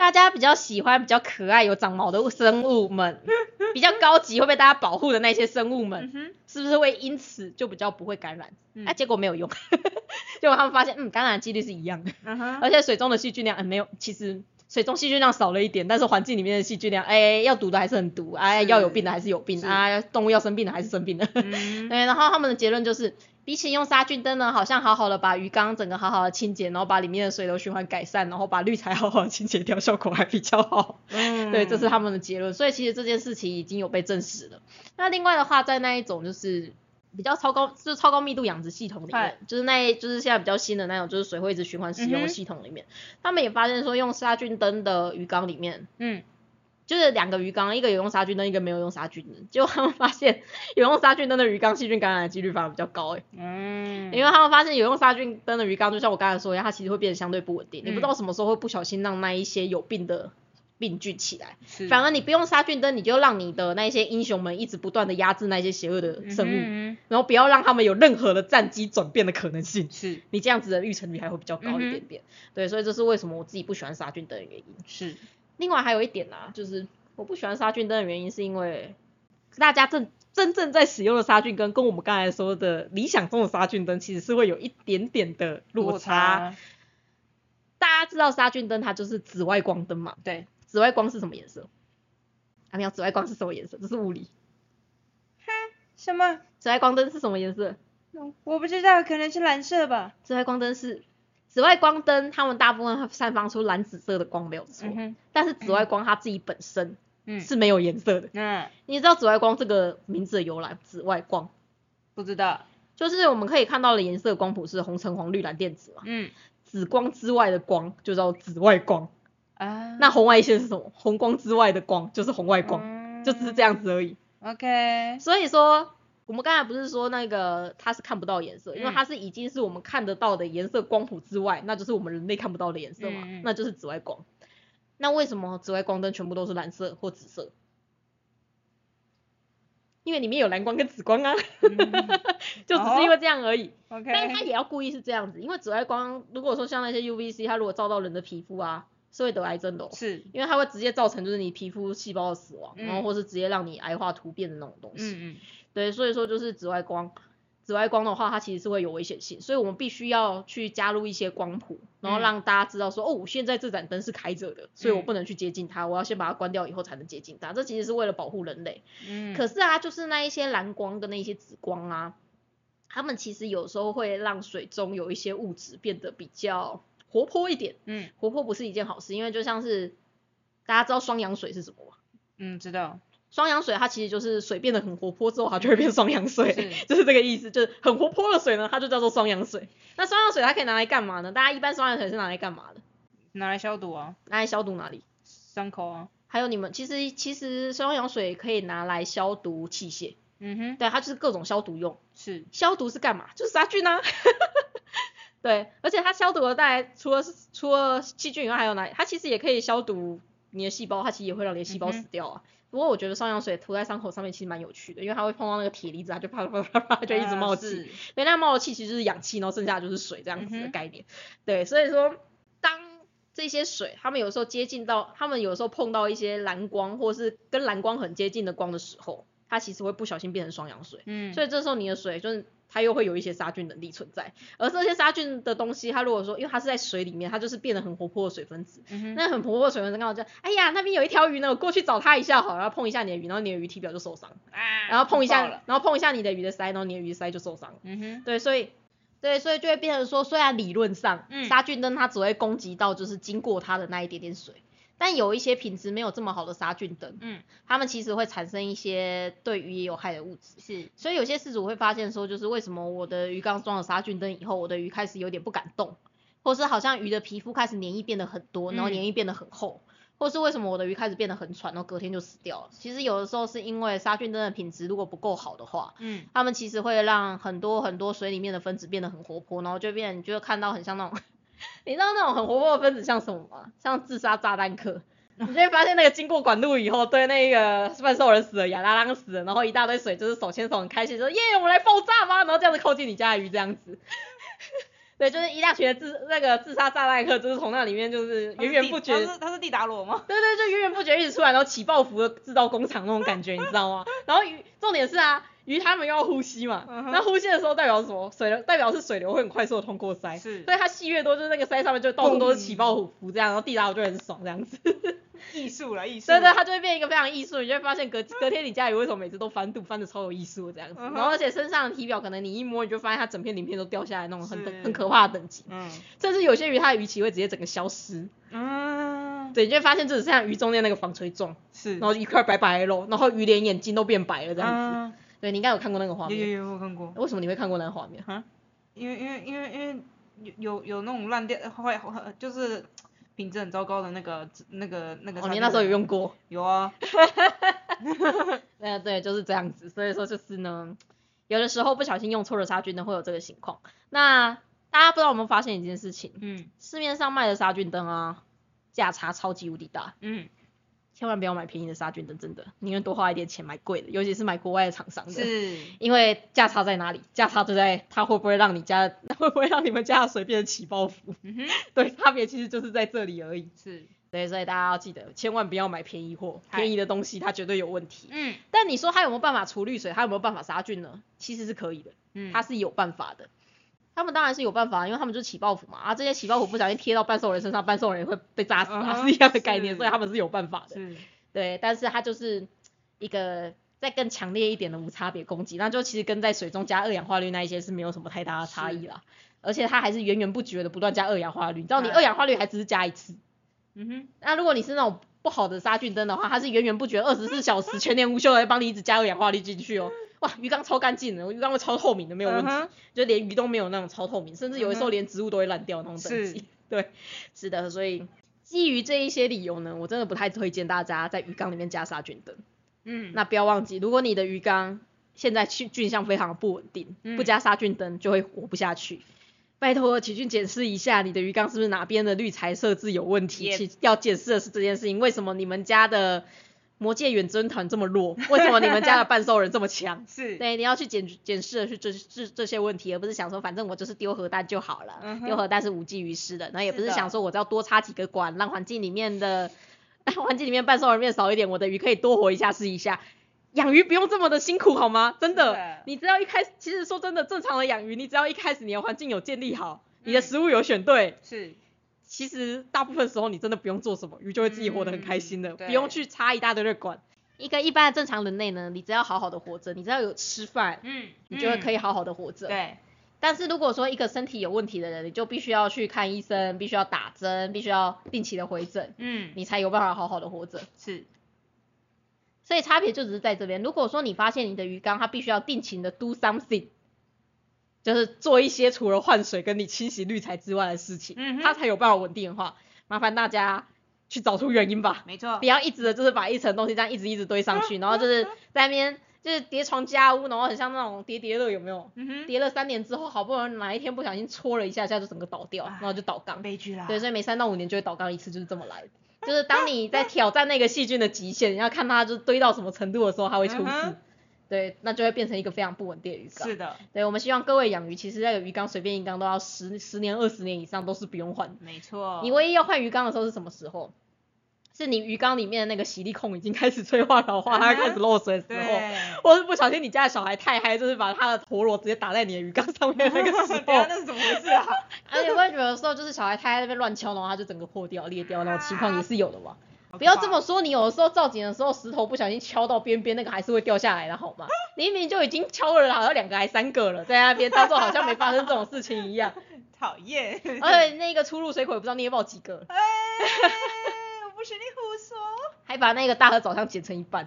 Speaker 1: 大家比较喜欢、比较可爱、有长毛的生物们，比较高级会被大家保护的那些生物们，是不是会因此就比较不会感染？哎，结果没有用，结果他们发现，嗯，感染几率是一样的，而且水中的细菌量，嗯，没有，其实。水中细菌量少了一点，但是环境里面的细菌量，哎，要毒的还是很毒，哎，要有病的还是有病啊，动物要生病的还是生病的。嗯。对，然后他们的结论就是，比起用杀菌灯呢，好像好好的把鱼缸整个好好的清洁，然后把里面的水流循环改善，然后把滤材好好的清洁掉，效果还比较好。嗯。对，这是他们的结论，所以其实这件事情已经有被证实了。那另外的话，在那一种就是。比较超高，就是超高密度养殖系统里面，就是那，就是现在比较新的那种，就是水会一直循环使用的系统里面，他们也发现说，用杀菌灯的鱼缸里面，嗯，就是两个鱼缸，一个有用杀菌灯，一个没有用杀菌灯，结果他们发现有用杀菌灯的鱼缸细菌感染的几率反而比较高，哎，嗯，因为他们发现有用杀菌灯的鱼缸，就像我刚才说一样，它其实会变得相对不稳定，你不知道什么时候会不小心让那一些有病的。病菌起来，反而你不用杀菌灯，你就让你的那些英雄们一直不断的压制那些邪恶的生物，然后不要让他们有任何的战机转变的可能性。
Speaker 2: 是，
Speaker 1: 你这样子的预成率还会比较高一点点。对，所以这是为什么我自己不喜欢杀菌灯的原因。
Speaker 2: 是，
Speaker 1: 另外还有一点啊，就是我不喜欢杀菌灯的原因是因为大家正真正在使用的杀菌灯跟我们刚才说的理想中的杀菌灯其实是会有一点点的落差。大家知道杀菌灯它就是紫外光灯嘛？
Speaker 2: 对。
Speaker 1: 紫外光是什么颜色？阿喵，紫外光是什么颜色？这是物理。
Speaker 2: 哈？什么？
Speaker 1: 紫外光灯是什么颜色？
Speaker 2: 我不知道，可能是蓝色吧。
Speaker 1: 紫外光灯是，紫外光灯它们大部分散发出蓝紫色的光没有错，但是紫外光它自己本身是没有颜色的。嗯。你知道紫外光这个名字的由来？紫外光？
Speaker 2: 不知道。
Speaker 1: 就是我们可以看到的颜色光谱是红橙黄绿蓝靛紫嘛。嗯。紫光之外的光就叫紫外光。啊，那红外线是什么？红光之外的光就是红外光，就只是这样子而已。
Speaker 2: OK，
Speaker 1: 所以说我们刚才不是说那个它是看不到颜色，因为它是已经是我们看得到的颜色光谱之外，那就是我们人类看不到的颜色嘛，那就是紫外光。那为什么紫外光灯全部都是蓝色或紫色？因为里面有蓝光跟紫光啊，就只是因为这样而已。
Speaker 2: OK，
Speaker 1: 但是它也要故意是这样子，因为紫外光如果说像那些 UVC，它如果照到人的皮肤啊。是会得癌症的，
Speaker 2: 是
Speaker 1: 因为它会直接造成就是你皮肤细胞的死亡，然后或是直接让你癌化突变的那种东西。嗯嗯。对，所以说就是紫外光，紫外光的话，它其实是会有危险性，所以我们必须要去加入一些光谱，然后让大家知道说，哦，现在这盏灯是开着的，所以我不能去接近它，我要先把它关掉以后才能接近它。这其实是为了保护人类。嗯。可是啊，就是那一些蓝光跟那些紫光啊，它们其实有时候会让水中有一些物质变得比较。活泼一点，嗯，活泼不是一件好事，因为就像是大家知道双氧水是什么吗？
Speaker 2: 嗯，知道。
Speaker 1: 双氧水它其实就是水变得很活泼之后，它就会变双氧水，就是这个意思，就是很活泼的水呢，它就叫做双氧水。那双氧水它可以拿来干嘛呢？大家一般双氧水是拿来干嘛的？
Speaker 2: 拿来消毒啊。
Speaker 1: 拿来消毒哪里？
Speaker 2: 伤口啊。
Speaker 1: 还有你们其实其实双氧水可以拿来消毒器械。嗯哼。对，它就是各种消毒用。
Speaker 2: 是。
Speaker 1: 消毒是干嘛？就是杀菌啊。对，而且它消毒的带来，除了除了细菌以外，还有哪？它其实也可以消毒你的细胞，它其实也会让你的细胞死掉啊。不过我觉得双氧水涂在伤口上面其实蛮有趣的，因为它会碰到那个铁离子，它就啪啪啪啪就一直冒气。对，那冒的气其实就是氧气，然后剩下就是水这样子的概念。对，所以说当这些水，他们有时候接近到，他们有时候碰到一些蓝光，或是跟蓝光很接近的光的时候，它其实会不小心变成双氧水。嗯。所以这时候你的水就是它又会有一些杀菌能力存在，而这些杀菌的东西，它如果说因为它是在水里面，它就是变得很活泼的水分子。嗯那很活泼的水分子刚好就，哎呀，那边有一条鱼呢，我过去找它一下好，然后碰一下你的鱼，然后你的鱼体表就受伤。啊。然后碰一下，然后碰一下你的鱼的鳃，然后你的鱼鳃就受伤。嗯哼。对，所以。对，所以就会变成说，虽然理论上杀菌灯它只会攻击到就是经过它的那一点点水，但有一些品质没有这么好的杀菌灯，嗯，它们其实会产生一些对鱼也有害的物质。是，所以有些饲主会发现说，就是为什么我的鱼缸装了杀菌灯以后，我的鱼开始有点不敢动，或是好像鱼的皮肤开始黏液变得很多，然后黏液变得很厚。或是为什么我的鱼开始变得很喘，然后隔天就死掉了？其实有的时候是因为杀菌灯的品质如果不够好的话，嗯，它们其实会让很多很多水里面的分子变得很活泼，然后就变，你就会看到很像那种，你知道那种很活泼的分子像什么吗？像自杀炸弹客，你就会发现那个经过管路以后，对那个半兽人死了，亚拉拉死了，然后一大堆水就是手牵手很开心说耶，我们来爆炸吧，然后这样子靠近你家的鱼这样子。对，就是一大群的自那个自杀炸弹客，就是从那里面就是源源不绝。
Speaker 2: 他是他是蒂达罗吗？
Speaker 1: 对对，就源源不绝一直出来，然后起爆符的制造工厂那种感觉，你知道吗？然后重点是啊，鱼它们要呼吸嘛，那呼吸的时候代表什么？水流代表是水流会很快速的通过鳃，是，所以它吸越多，就是那个鳃上面就到处都是起爆符这样，然后蒂达我就很爽这样子。
Speaker 2: 艺术了，艺术。
Speaker 1: 对对，它就会变一个非常艺术，你就会发现隔隔天你家里为什么每次都翻肚，翻的超有艺术这样子。然后而且身上的体表可能你一摸，你就发现它整片鳞片都掉下来那种很很可怕的等级。嗯。甚至有些鱼它的鱼鳍会直接整个消失。嗯。对，你就会发现只剩下鱼中间那个纺锤状。是。然后一块白白的肉，然后鱼连眼睛都变白了这样子。对，你应该有看过那个画面。
Speaker 2: 有有有，我看过。
Speaker 1: 为什么你会看过那个画面？哈？
Speaker 2: 因为因为因为因为有有有那种烂掉坏就是。品质很糟糕的那个、那个、那个。
Speaker 1: 哦，你那时候有用过？
Speaker 2: 有啊。
Speaker 1: 对对，就是这样子。所以说就是呢，有的时候不小心用错了杀菌灯会有这个情况。那大家不知道有没有发现一件事情？嗯。市面上卖的杀菌灯啊，价差超级无敌大。嗯。千万不要买便宜的杀菌灯，真的，宁愿多花一点钱买贵的，尤其是买国外的厂商的。是。因为价差在哪里？价差就在它会不会让你家，会不会让你们家的水变成起泡符？嗯哼。对，差别其实就是在这里而已。是。对，所以大家要记得，千万不要买便宜货，便宜的东西它绝对有问题。嗯。但你说它有没有办法除氯水？它有没有办法杀菌呢？其实是可以的。嗯。它是有办法的。他们当然是有办法，因为他们就是起爆符嘛，啊，这些起爆符不小心贴到半兽人身上，半兽人会被炸死啊，是一样的概念，所以他们是有办法的。对，但是它就是一个再更强烈一点的无差别攻击，那就其实跟在水中加二氧化氯那一些是没有什么太大的差异啦，而且它还是源源不绝的不断加二氧化氯，你知道你二氧化氯还只是加一次，嗯哼，那如果你是那种不好的杀菌灯的话，它是源源不绝二十四小时全年无休的帮你一直加二氧化氯进去哦。哇，鱼缸超干净的，鱼缸会超透明的，没有问题，就连鱼都没有那种超透明，甚至有的时候连植物都会烂掉那种等级。对，是的，所以基于这一些理由呢，我真的不太推荐大家在鱼缸里面加杀菌灯。嗯，那不要忘记，如果你的鱼缸现在菌菌相非常的不稳定，不加杀菌灯就会活不下去。拜托，请去检视一下你的鱼缸是不是哪边的滤材设置有问题。其要检视的是这件事情，为什么你们家的？魔界远征团这么弱，为什么你们家的半兽人这么强？是对，你要去检检视的是这这这些问题，而不是想说反正我就是丢核弹就好了，丢核弹是无济于事的。那也不是想说我只要多插几个管，让环境里面的 环境里面半兽人变少一点，我的鱼可以多活一下试一下。养鱼不用这么的辛苦好吗？真的，你只要一开始，其实说真的，正常的养鱼，你只要一开始你的环境有建立好，你的食物有选对，是。其实大部分时候你真的不用做什么，鱼就会自己活得很开心的，不用去插一大堆的管。一个一般的正常人类呢，你只要好好的活着，你只要有吃饭，嗯，你就会可以好好的活着。对。但是如果说一个身体有问题的人，你就必须要去看医生，必须要打针，必须要定期的回诊，嗯，你才有办法好好的活着。是。所以差别就只是在这边。如果说你发现你的鱼缸它必须要定期的 do something。就是做一些除了换水跟你清洗滤材之外的事情，它才有办法稳定的话，麻烦大家去找出原因吧。
Speaker 2: 没错，
Speaker 1: 不要一直的就是把一层东西这样一直一直堆上去，然后就是在那边就是叠床加屋，然后很像那种叠叠乐有没有？叠了三年之后，好不容易哪一天不小心搓了一下，下就整个倒掉，然后就倒缸。
Speaker 2: 悲剧啦。
Speaker 1: 对，所以每三到五年就会倒缸一次，就是这么来。就是当你在挑战那个细菌的极限，你要看它就堆到什么程度的时候，它会出事。对，那就会变成一个非常不稳定的鱼缸。
Speaker 2: 是的。
Speaker 1: 对，我们希望各位养鱼，其实那个鱼缸随便一缸都要十十年、二十年以上都是不用换。
Speaker 2: 没错。
Speaker 1: 你唯一要换鱼缸的时候是什么时候？是你鱼缸里面的那个洗力孔已经开始催化老化，它开始漏水的时候，或是不小心你家的小孩太嗨，就是把他的陀螺直接打在你的鱼缸上面那个时 候。
Speaker 2: 那是怎么回事啊？
Speaker 1: 而且我也觉得说，就是小孩太在那边乱敲，然后它就整个破掉、裂掉那种情况也是有的嘛。不要这么说，你有的时候造景的时候，石头不小心敲到边边，那个还是会掉下来的，好吗？你 明明就已经敲了好像两个还三个了，在那边当做好像没发生这种事情一样。
Speaker 2: 讨厌。
Speaker 1: 而且那个出入水口也不知道捏爆几个。
Speaker 2: 不是你胡说，
Speaker 1: 还把那个大河早上剪成一半，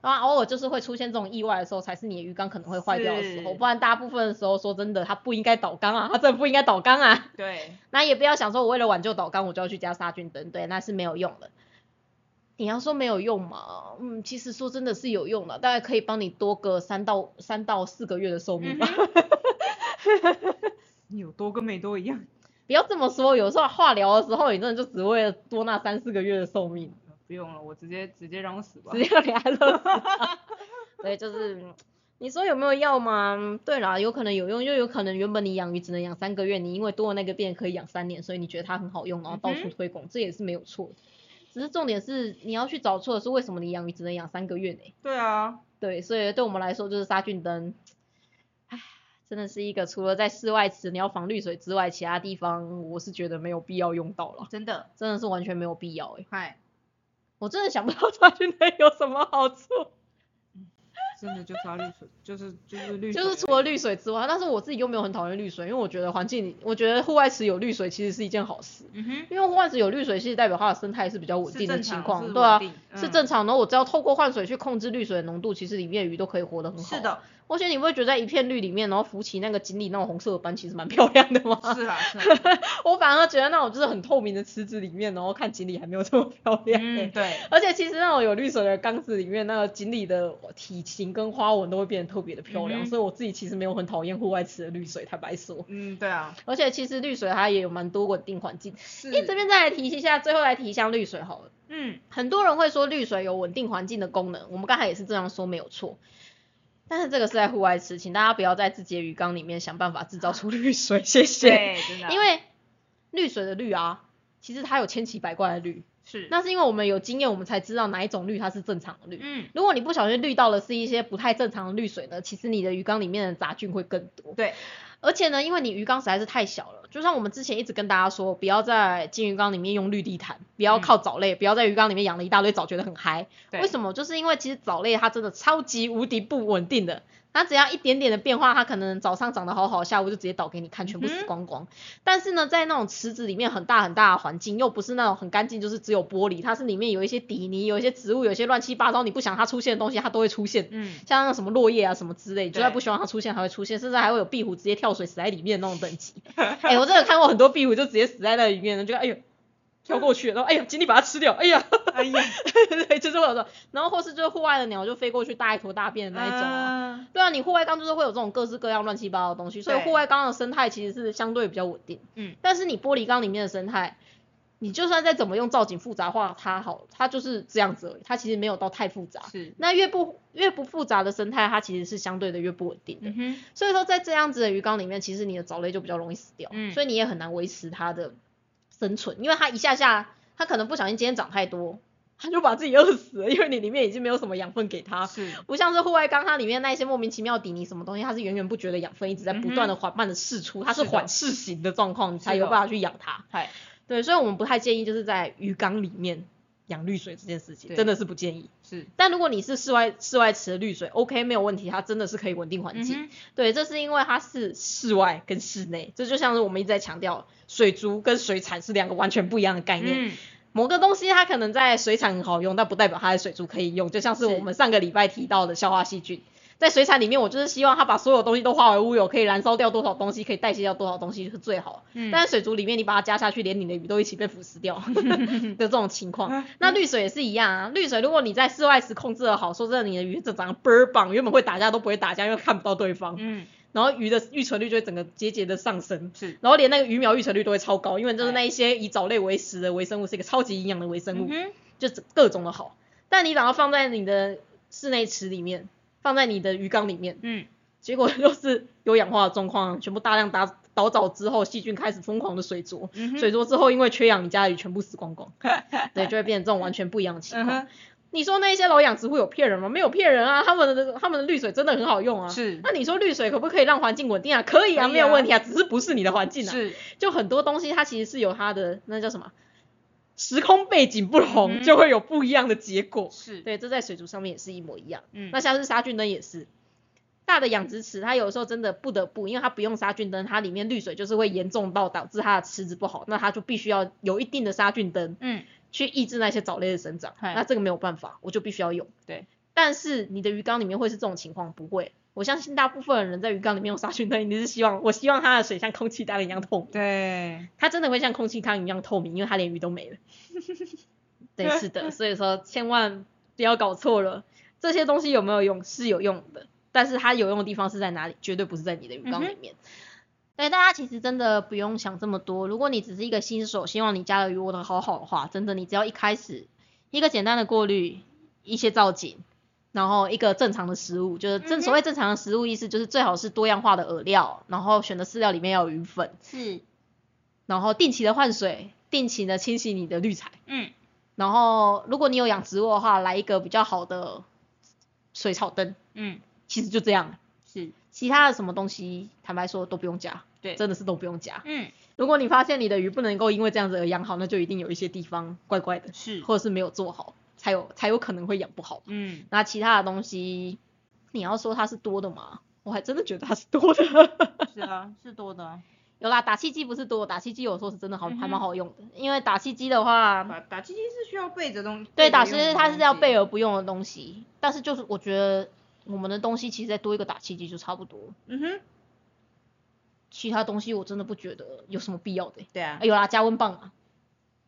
Speaker 1: 然后偶尔就是会出现这种意外的时候，才是你的鱼缸可能会坏掉的时候，不然大部分的时候，说真的，它不应该倒缸啊，它真的不应该倒缸啊。
Speaker 2: 对，
Speaker 1: 那也不要想说我为了挽救倒缸，我就要去加杀菌灯，对，那是没有用的。你要说没有用嘛，嗯，其实说真的是有用的，大概可以帮你多个三到三到四个月的寿命吧。
Speaker 2: 你有多跟没多一样。
Speaker 1: 不要这么说，有时候化疗的时候，你真的就只为了多那三四个月的寿命。
Speaker 2: 不用了，我直接直接让我死吧。
Speaker 1: 直接让你安乐死。对，就是你说有没有药吗？对啦，有可能有用，又有可能原本你养鱼只能养三个月，你因为多了那个便可以养三年，所以你觉得它很好用，然后到处推广，这也是没有错。只是重点是你要去找错的是为什么你养鱼只能养三个月呢？
Speaker 2: 对啊。
Speaker 1: 对，所以对我们来说就是杀菌灯。真的是一个除了在室外池你要防滤水之外，其他地方我是觉得没有必要用到了。
Speaker 2: 真的，
Speaker 1: 真的是完全没有必要哎。
Speaker 2: 嗨，
Speaker 1: 我真的想不到杀菌灯有什么好处。
Speaker 2: 真的就杀绿水，就是就是绿。
Speaker 1: 就是除了绿水之外，但是我自己又没有很讨厌绿水，因为我觉得环境，我觉得户外池有绿水其实是一件好事。嗯哼。因为户外池有绿水，其实代表它的生态是比较稳定的情况，对啊，是正常的。我只要透过换水去控制绿水的浓度，其实里面的鱼都可以活得很好。
Speaker 2: 是的。
Speaker 1: 而且你不会觉得在一片绿里面，然后浮起那个锦鲤那种红色的斑，其实蛮漂亮的吗？
Speaker 2: 是啊，是。
Speaker 1: 我反而觉得那种就是很透明的池子里面，然后看锦鲤还没有这么漂亮。
Speaker 2: 嗯，对。
Speaker 1: 而且其实那种有绿水的缸子里面，那个锦鲤的体型跟花纹都会变得特别的漂亮。所以我自己其实没有很讨厌户外池的绿水，坦白说。
Speaker 2: 嗯，对啊。
Speaker 1: 而且其实绿水它也有蛮多稳定环境。是。这边再来提一下，最后来提一下绿水好了。嗯。很多人会说绿水有稳定环境的功能，我们刚才也是这样说，没有错。但是这个是在户外吃，请大家不要在自己的鱼缸里面想办法制造出绿水，谢谢。
Speaker 2: 对，真的。
Speaker 1: 因为绿水的绿啊，其实它有千奇百怪的绿。
Speaker 2: 是。
Speaker 1: 那是因为我们有经验，我们才知道哪一种绿它是正常的绿。嗯。如果你不小心滤到的是一些不太正常的绿水呢，其实你的鱼缸里面的杂菌会更多。
Speaker 2: 对。
Speaker 1: 而且呢，因为你鱼缸实在是太小了，就像我们之前一直跟大家说，不要在金鱼缸里面用绿地毯，不要靠藻类，不要在鱼缸里面养了一大堆藻，觉得很嗨。为什么？就是因为其实藻类它真的超级无敌不稳定的。它只要一点点的变化，它可能早上长得好好，下午就直接倒给你看，全部死光光。但是呢，在那种池子里面很大很大的环境，又不是那种很干净，就是只有玻璃，它是里面有一些底泥，有一些植物，有些乱七八糟你不想它出现的东西，它都会出现。嗯，像那什么落叶啊什么之类，就算不希望它出现，还会出现，甚至还会有壁虎直接跳水死在里面那种等级。哎，我真的看过很多壁虎就直接死在那里面，就哎呦。跳过去，然后哎呀，尽力把它吃掉，哎呀，哎呀，对，就是会有这种，然后或是就是户外的鸟就飞过去大一坨大便的那一种啊，对啊，你户外缸就是会有这种各式各样乱七八糟的东西，所以户外缸的生态其实是相对比较稳定，嗯，但是你玻璃缸里面的生态，你就算再怎么用造景复杂化它好，它就是这样子而已，它其实没有到太复杂，
Speaker 2: 是，
Speaker 1: 那越不越不复杂的生态，它其实是相对的越不稳定的，嗯所以说在这样子的鱼缸里面，其实你的藻类就比较容易死掉，嗯，所以你也很难维持它的。生存，因为它一下下，它可能不小心今天长太多，它就把自己饿死了，因为你里面已经没有什么养分给它，
Speaker 2: 是，
Speaker 1: 不像是户外缸，它里面那些莫名其妙底泥什么东西，它是源源不绝的养分一直在不断的缓慢的释出，它是缓释型的状况，你才有办法去养它。对，所以我们不太建议就是在鱼缸里面养绿水这件事情，真的是不建议。
Speaker 2: 是，
Speaker 1: 但如果你是室外室外池的绿水，OK 没有问题，它真的是可以稳定环境。对，这是因为它是室外跟室内，这就像是我们一直在强调。水族跟水产是两个完全不一样的概念。某个东西它可能在水产很好用，但不代表它在水族可以用。就像是我们上个礼拜提到的消化细菌，在水产里面，我就是希望它把所有东西都化为乌有，可以燃烧掉多少东西，可以代谢掉多少东西是最好。嗯。但是水族里面，你把它加下去，连你的鱼都一起被腐蚀掉 的这种情况。那绿水也是一样啊，绿水如果你在室外时控制的好，说真的，你的鱼就长得倍儿棒，原本会打架都不会打架，因为看不到对方。嗯。然后鱼的育存率就会整个节节的上升，
Speaker 2: 是，
Speaker 1: 然后连那个鱼苗育存率都会超高，因为就是那一些以藻类为食的微生物是一个超级营养的微生物，嗯就各种的好。但你把它放在你的室内池里面，放在你的鱼缸里面，嗯，结果 就是有氧化的状况，全部大量打倒藻之后，细菌开始疯狂的水浊，水浊之后因为缺氧，你家的鱼全部死光光，对，就会变成这种完全不一样的情况。你说那些老养殖户有骗人吗？没有骗人啊，他们的他们的滤水真的很好用啊。
Speaker 2: 是。
Speaker 1: 那你说滤水可不可以让环境稳定啊？可以啊，没有问题啊，只是不是你的环境啊。
Speaker 2: 是。
Speaker 1: 就很多东西它其实是有它的那叫什么？时空背景不同，就会有不一样的结果。
Speaker 2: 是
Speaker 1: 对，这在水族上面也是一模一样。嗯，那像是杀菌灯也是，大的养殖池它有时候真的不得不，因为它不用杀菌灯，它里面滤水就是会严重到导致它的池子不好，那它就必须要有一定的杀菌灯，嗯，去抑制那些藻类的生长。那这个没有办法，我就必须要用。
Speaker 2: 对，
Speaker 1: 但是你的鱼缸里面会是这种情况？不会。我相信大部分的人在鱼缸里面用杀菌灯，你是希望，我希望它的水像空气缸一样透明。
Speaker 2: 对，
Speaker 1: 它真的会像空气缸一样透明，因为它连鱼都没了。对，是的，所以说千万不要搞错了，这些东西有没有用是有用的，但是它有用的地方是在哪里？绝对不是在你的鱼缸里面。对，大家其实真的不用想这么多，如果你只是一个新手，希望你家的鱼窝的好好的话，真的你只要一开始一个简单的过滤，一些造景。然后一个正常的食物，就是正所谓正常的食物意思就是最好是多样化的饵料，然后选的饲料里面要有鱼粉，
Speaker 2: 是，
Speaker 1: 然后定期的换水，定期的清洗你的滤材，嗯，然后如果你有养植物的话，来一个比较好的水草灯，嗯，其实就这样，
Speaker 2: 是，
Speaker 1: 其他的什么东西坦白说都不用加，
Speaker 2: 对，
Speaker 1: 真的是都不用加，嗯，如果你发现你的鱼不能够因为这样子而养好，那就一定有一些地方怪怪的，
Speaker 2: 是，
Speaker 1: 或者是没有做好。才有才有可能会养不好，嗯，那其他的东西，你要说它是多的吗？我还真的觉得它是多的。
Speaker 2: 是啊，是多的。
Speaker 1: 有啦，打气机不是多，打气机有时候是真的好，还蛮好用的。因为打气机的话，
Speaker 2: 打打气机是需要备着东西。
Speaker 1: 对，打气机它是要备而不用的东西。但是就是我觉得我们的东西其实再多一个打气机就差不多。嗯哼。其他东西我真的不觉得有什么必要的。
Speaker 2: 对啊。
Speaker 1: 有啦，加温棒啊。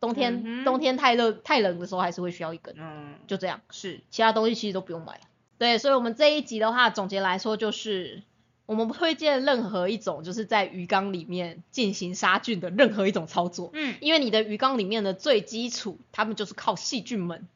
Speaker 1: 冬天冬天太热太冷的时候还是会需要一根，嗯，就这样，
Speaker 2: 是，
Speaker 1: 其他东西其实都不用买。对，所以我们这一集的话，总结来说就是，我们不推荐任何一种就是在鱼缸里面进行杀菌的任何一种操作，嗯，因为你的鱼缸里面的最基础，它们就是靠细菌们。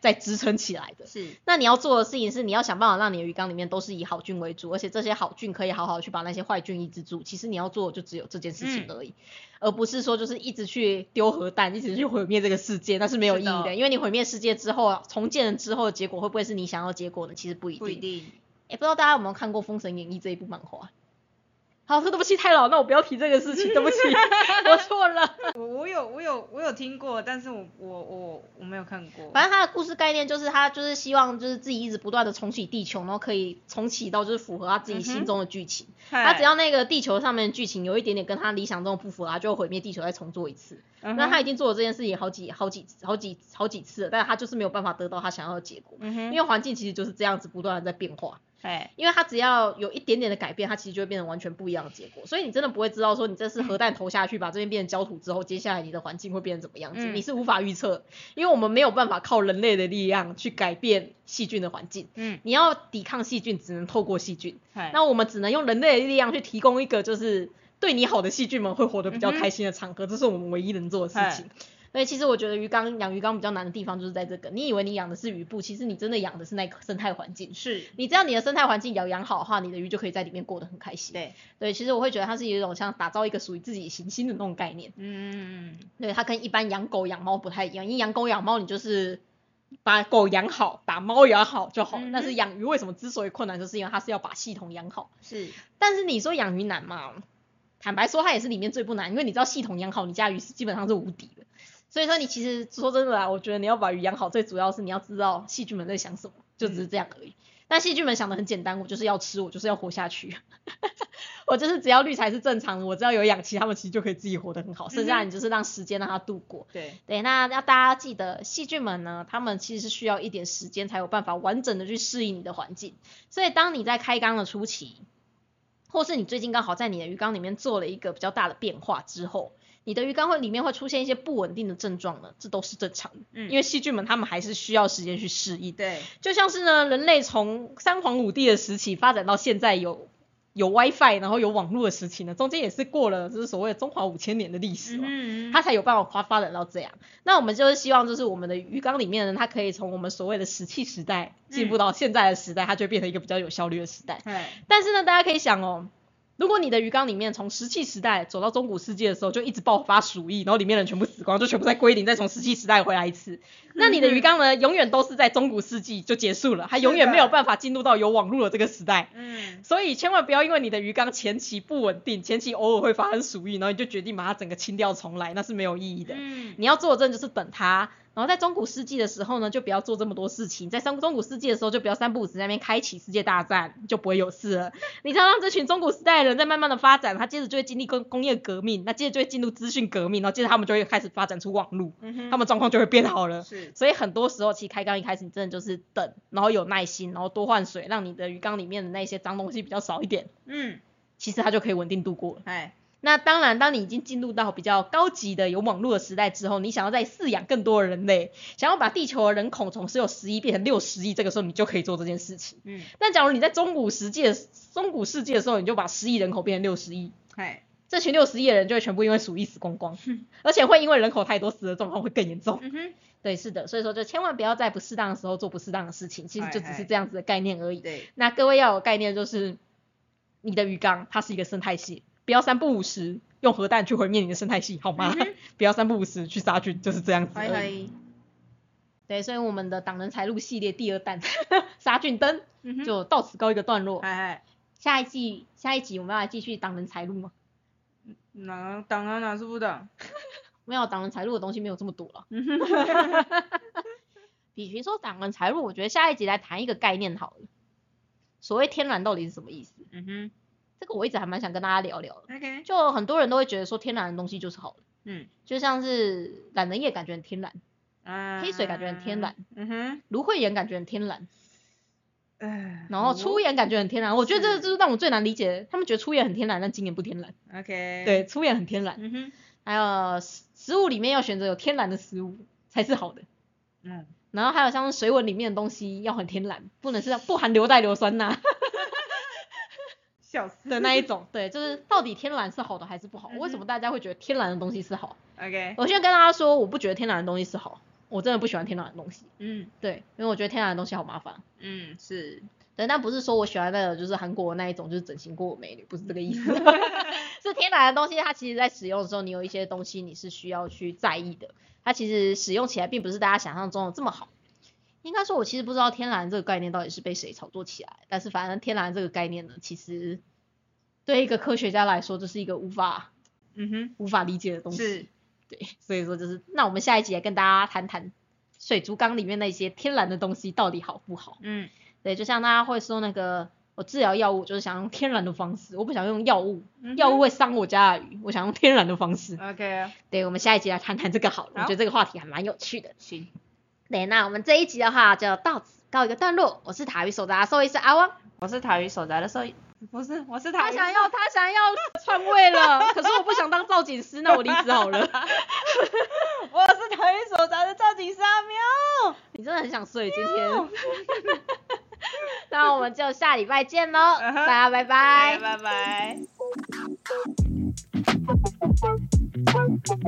Speaker 1: 在支撑起来的，
Speaker 2: 是。
Speaker 1: 那你要做的事情是，你要想办法让你的鱼缸里面都是以好菌为主，而且这些好菌可以好好去把那些坏菌抑制住。其实你要做的就只有这件事情而已，而不是说就是一直去丢核弹，一直去毁灭这个世界，那是没有意义的。因为你毁灭世界之后，重建了之后的结果会不会是你想要结果呢？其实不一定。不
Speaker 2: 一定。
Speaker 1: 哎，不知道大家有没有看过《封神演义》这一部漫画？好，对不起，太老，那我不要提这个事情，对不起，我错了。
Speaker 2: 我我有我有我有听过，但是我我我我没有看过。
Speaker 1: 反正他的故事概念就是他就是希望就是自己一直不断的重启地球，然后可以重启到就是符合他自己心中的剧情。他只要那个地球上面的剧情有一点点跟他理想中的不符合，他就会毁灭地球再重做一次。那他已经做了这件事情好几好几好几好几次了，但是他就是没有办法得到他想要的结果。因为环境其实就是这样子不断的在变化。
Speaker 2: 哎，
Speaker 1: 因为它只要有一点点的改变，它其实就会变成完全不一样的结果。所以你真的不会知道说你这次核弹投下去，把这边变成焦土之后，接下来你的环境会变成怎么样子，你是无法预测。因为我们没有办法靠人类的力量去改变细菌的环境。嗯，你要抵抗细菌，只能透过细菌。那我们只能用人类的力量去提供一个就是对你好的细菌们会活得比较开心的场合，这是我们唯一能做的事情。所以其实我觉得鱼缸养鱼缸比较难的地方就是在这个，你以为你养的是鱼布，其实你真的养的是那个生态环境。
Speaker 2: 是，
Speaker 1: 你只要你的生态环境养养好的话，你的鱼就可以在里面过得很开心。
Speaker 2: 对，
Speaker 1: 对，其实我会觉得它是有一种像打造一个属于自己行星的那种概念。嗯嗯嗯。对，它跟一般养狗养猫不太一样，因为养狗养猫你就是把狗养好，把猫养好就好了。但是养鱼为什么之所以困难，就是因为它是要把系统养好。
Speaker 2: 是。
Speaker 1: 但是你说养鱼难嘛？坦白说，它也是里面最不难，因为你知道系统养好，你家鱼是基本上是无敌的。所以说你其实说真的啊，我觉得你要把鱼养好，最主要是你要知道细菌们在想什么，就只是这样而已。但细菌们想的很简单，我就是要吃，我就是要活下去，我就是只要滤材是正常的，我只要有氧气，他们其实就可以自己活得很好。剩下你就是让时间让它度过。
Speaker 2: 对
Speaker 1: 对，那要大家记得，细菌们呢，他们其实是需要一点时间才有办法完整的去适应你的环境。所以当你在开缸的初期，或是你最近刚好在你的鱼缸里面做了一个比较大的变化之后。你的鱼缸会里面会出现一些不稳定的症状呢，这都是正常的，嗯，因为细菌们他们还是需要时间去适应，
Speaker 2: 对，
Speaker 1: 就像是呢，人类从三皇五帝的时期发展到现在有有 WiFi，然后有网络的时期呢，中间也是过了就是所谓的中华五千年的历史嘛嗯，它才有办法发发展到这样。那我们就是希望，就是我们的鱼缸里面呢，它可以从我们所谓的石器时代进步到现在的时代，它就变成一个比较有效率的时代。但是呢，大家可以想哦。如果你的鱼缸里面从石器时代走到中古世纪的时候就一直爆发鼠疫，然后里面人全部死光，就全部在归零，再从石器时代回来一次，那你的鱼缸呢，永远都是在中古世纪就结束了，它永远没有办法进入到有网络的这个时代。嗯，所以千万不要因为你的鱼缸前期不稳定，前期偶尔会发生鼠疫，然后你就决定把它整个清掉重来，那是没有意义的。嗯，你要做的真的就是等它。然后在中古世纪的时候呢，就不要做这么多事情。在中中古世纪的时候，就不要三不五时在那边开启世界大战，就不会有事了。你常让这群中古时代的人在慢慢的发展，他接着就会经历工工业革命，那接着就会进入资讯革命，然后接着他们就会开始发展出网络，他们状况就会变好了。是，所以很多时候其实开缸一开始你真的就是等，然后有耐心，然后多换水，让你的鱼缸里面的那些脏东西比较少一点。嗯，其实它就可以稳定度过了。哎。那当然，当你已经进入到比较高级的有网络的时代之后，你想要再饲养更多的人类，想要把地球的人口从只有十亿变成六十亿，这个时候你就可以做这件事情。嗯。但假如你在中古世界、中古世界的时候，你就把十亿人口变成六十亿，哎，这群六十亿的人就会全部因为鼠疫死光光，而且会因为人口太多死的状况会更严重。嗯哼。对，是的，所以说就千万不要在不适当的时候做不适当的事情，其实就只是这样子的概念而已。对。那各位要有概念，就是你的鱼缸它是一个生态系。不要三不五时用核弹去毁灭你的生态系，好吗？不要三不五时去杀菌，就是这样子。对，所以我们的挡人财路系列第二弹杀菌灯就到此告一个段落。下一季下一集我们要来继续挡人财路吗？
Speaker 2: 哪挡啊？哪是不挡？
Speaker 1: 没有挡人财路的东西没有这么多了。比如说挡人财路，我觉得下一集来谈一个概念好了。所谓天然到底是什么意思？嗯哼。这个我一直还蛮想跟大家聊聊的，就很多人都会觉得说天然的东西就是好的，嗯，就像是懒人液感觉很天然，黑水感觉很天然，嗯哼，芦荟盐感觉很天然，哎，然后粗盐感觉很天然，我觉得这就是让我最难理解，他们觉得粗盐很天然，但精盐不天然，OK，对，粗盐很天然，嗯哼，还有食食物里面要选择有天然的食物才是好的，嗯，然后还有像水稳里面的东西要很天然，不能是不含硫代硫酸钠。的那一种，对，就是到底天然是好的还是不好？为什么大家会觉得天然的东西是好？OK，我现在跟大家说，我不觉得天然的东西是好，我真的不喜欢天然的东西。嗯，对，因为我觉得天然的东西好麻烦。
Speaker 2: 嗯，是，
Speaker 1: 对，但不是说我喜欢那个就是韩国那一种就是整形过美女，不是这个意思。是天然的东西，它其实在使用的时候，你有一些东西你是需要去在意的。它其实使用起来并不是大家想象中的这么好。应该说，我其实不知道天然这个概念到底是被谁炒作起来，但是反正天然这个概念呢，其实对一个科学家来说，这是一个无法，嗯哼，无法理解的东西。是，对，所以说就是，那我们下一集来跟大家谈谈水族缸里面那些天然的东西到底好不好？嗯，对，就像大家会说那个，我治疗药物就是想用天然的方式，我不想用药物，药物会伤我家的鱼，我想用天然的方式。
Speaker 2: OK，
Speaker 1: 对，我们下一集来谈谈这个好了，我觉得这个话题还蛮有趣的。
Speaker 2: 行。
Speaker 1: 对，那我们这一集的话就到此告一个段落。我是塔鱼手札的兽医师阿汪，
Speaker 2: 我是塔鱼手札的兽医，不是，我是
Speaker 1: 他想要他想要篡位了，可是我不想当造景师，那我离职好了。
Speaker 2: 我是塔鱼手札的造景师阿喵，
Speaker 1: 你真的很想睡今天。那我们就下礼拜见喽，大家拜拜，
Speaker 2: 拜拜。Bye.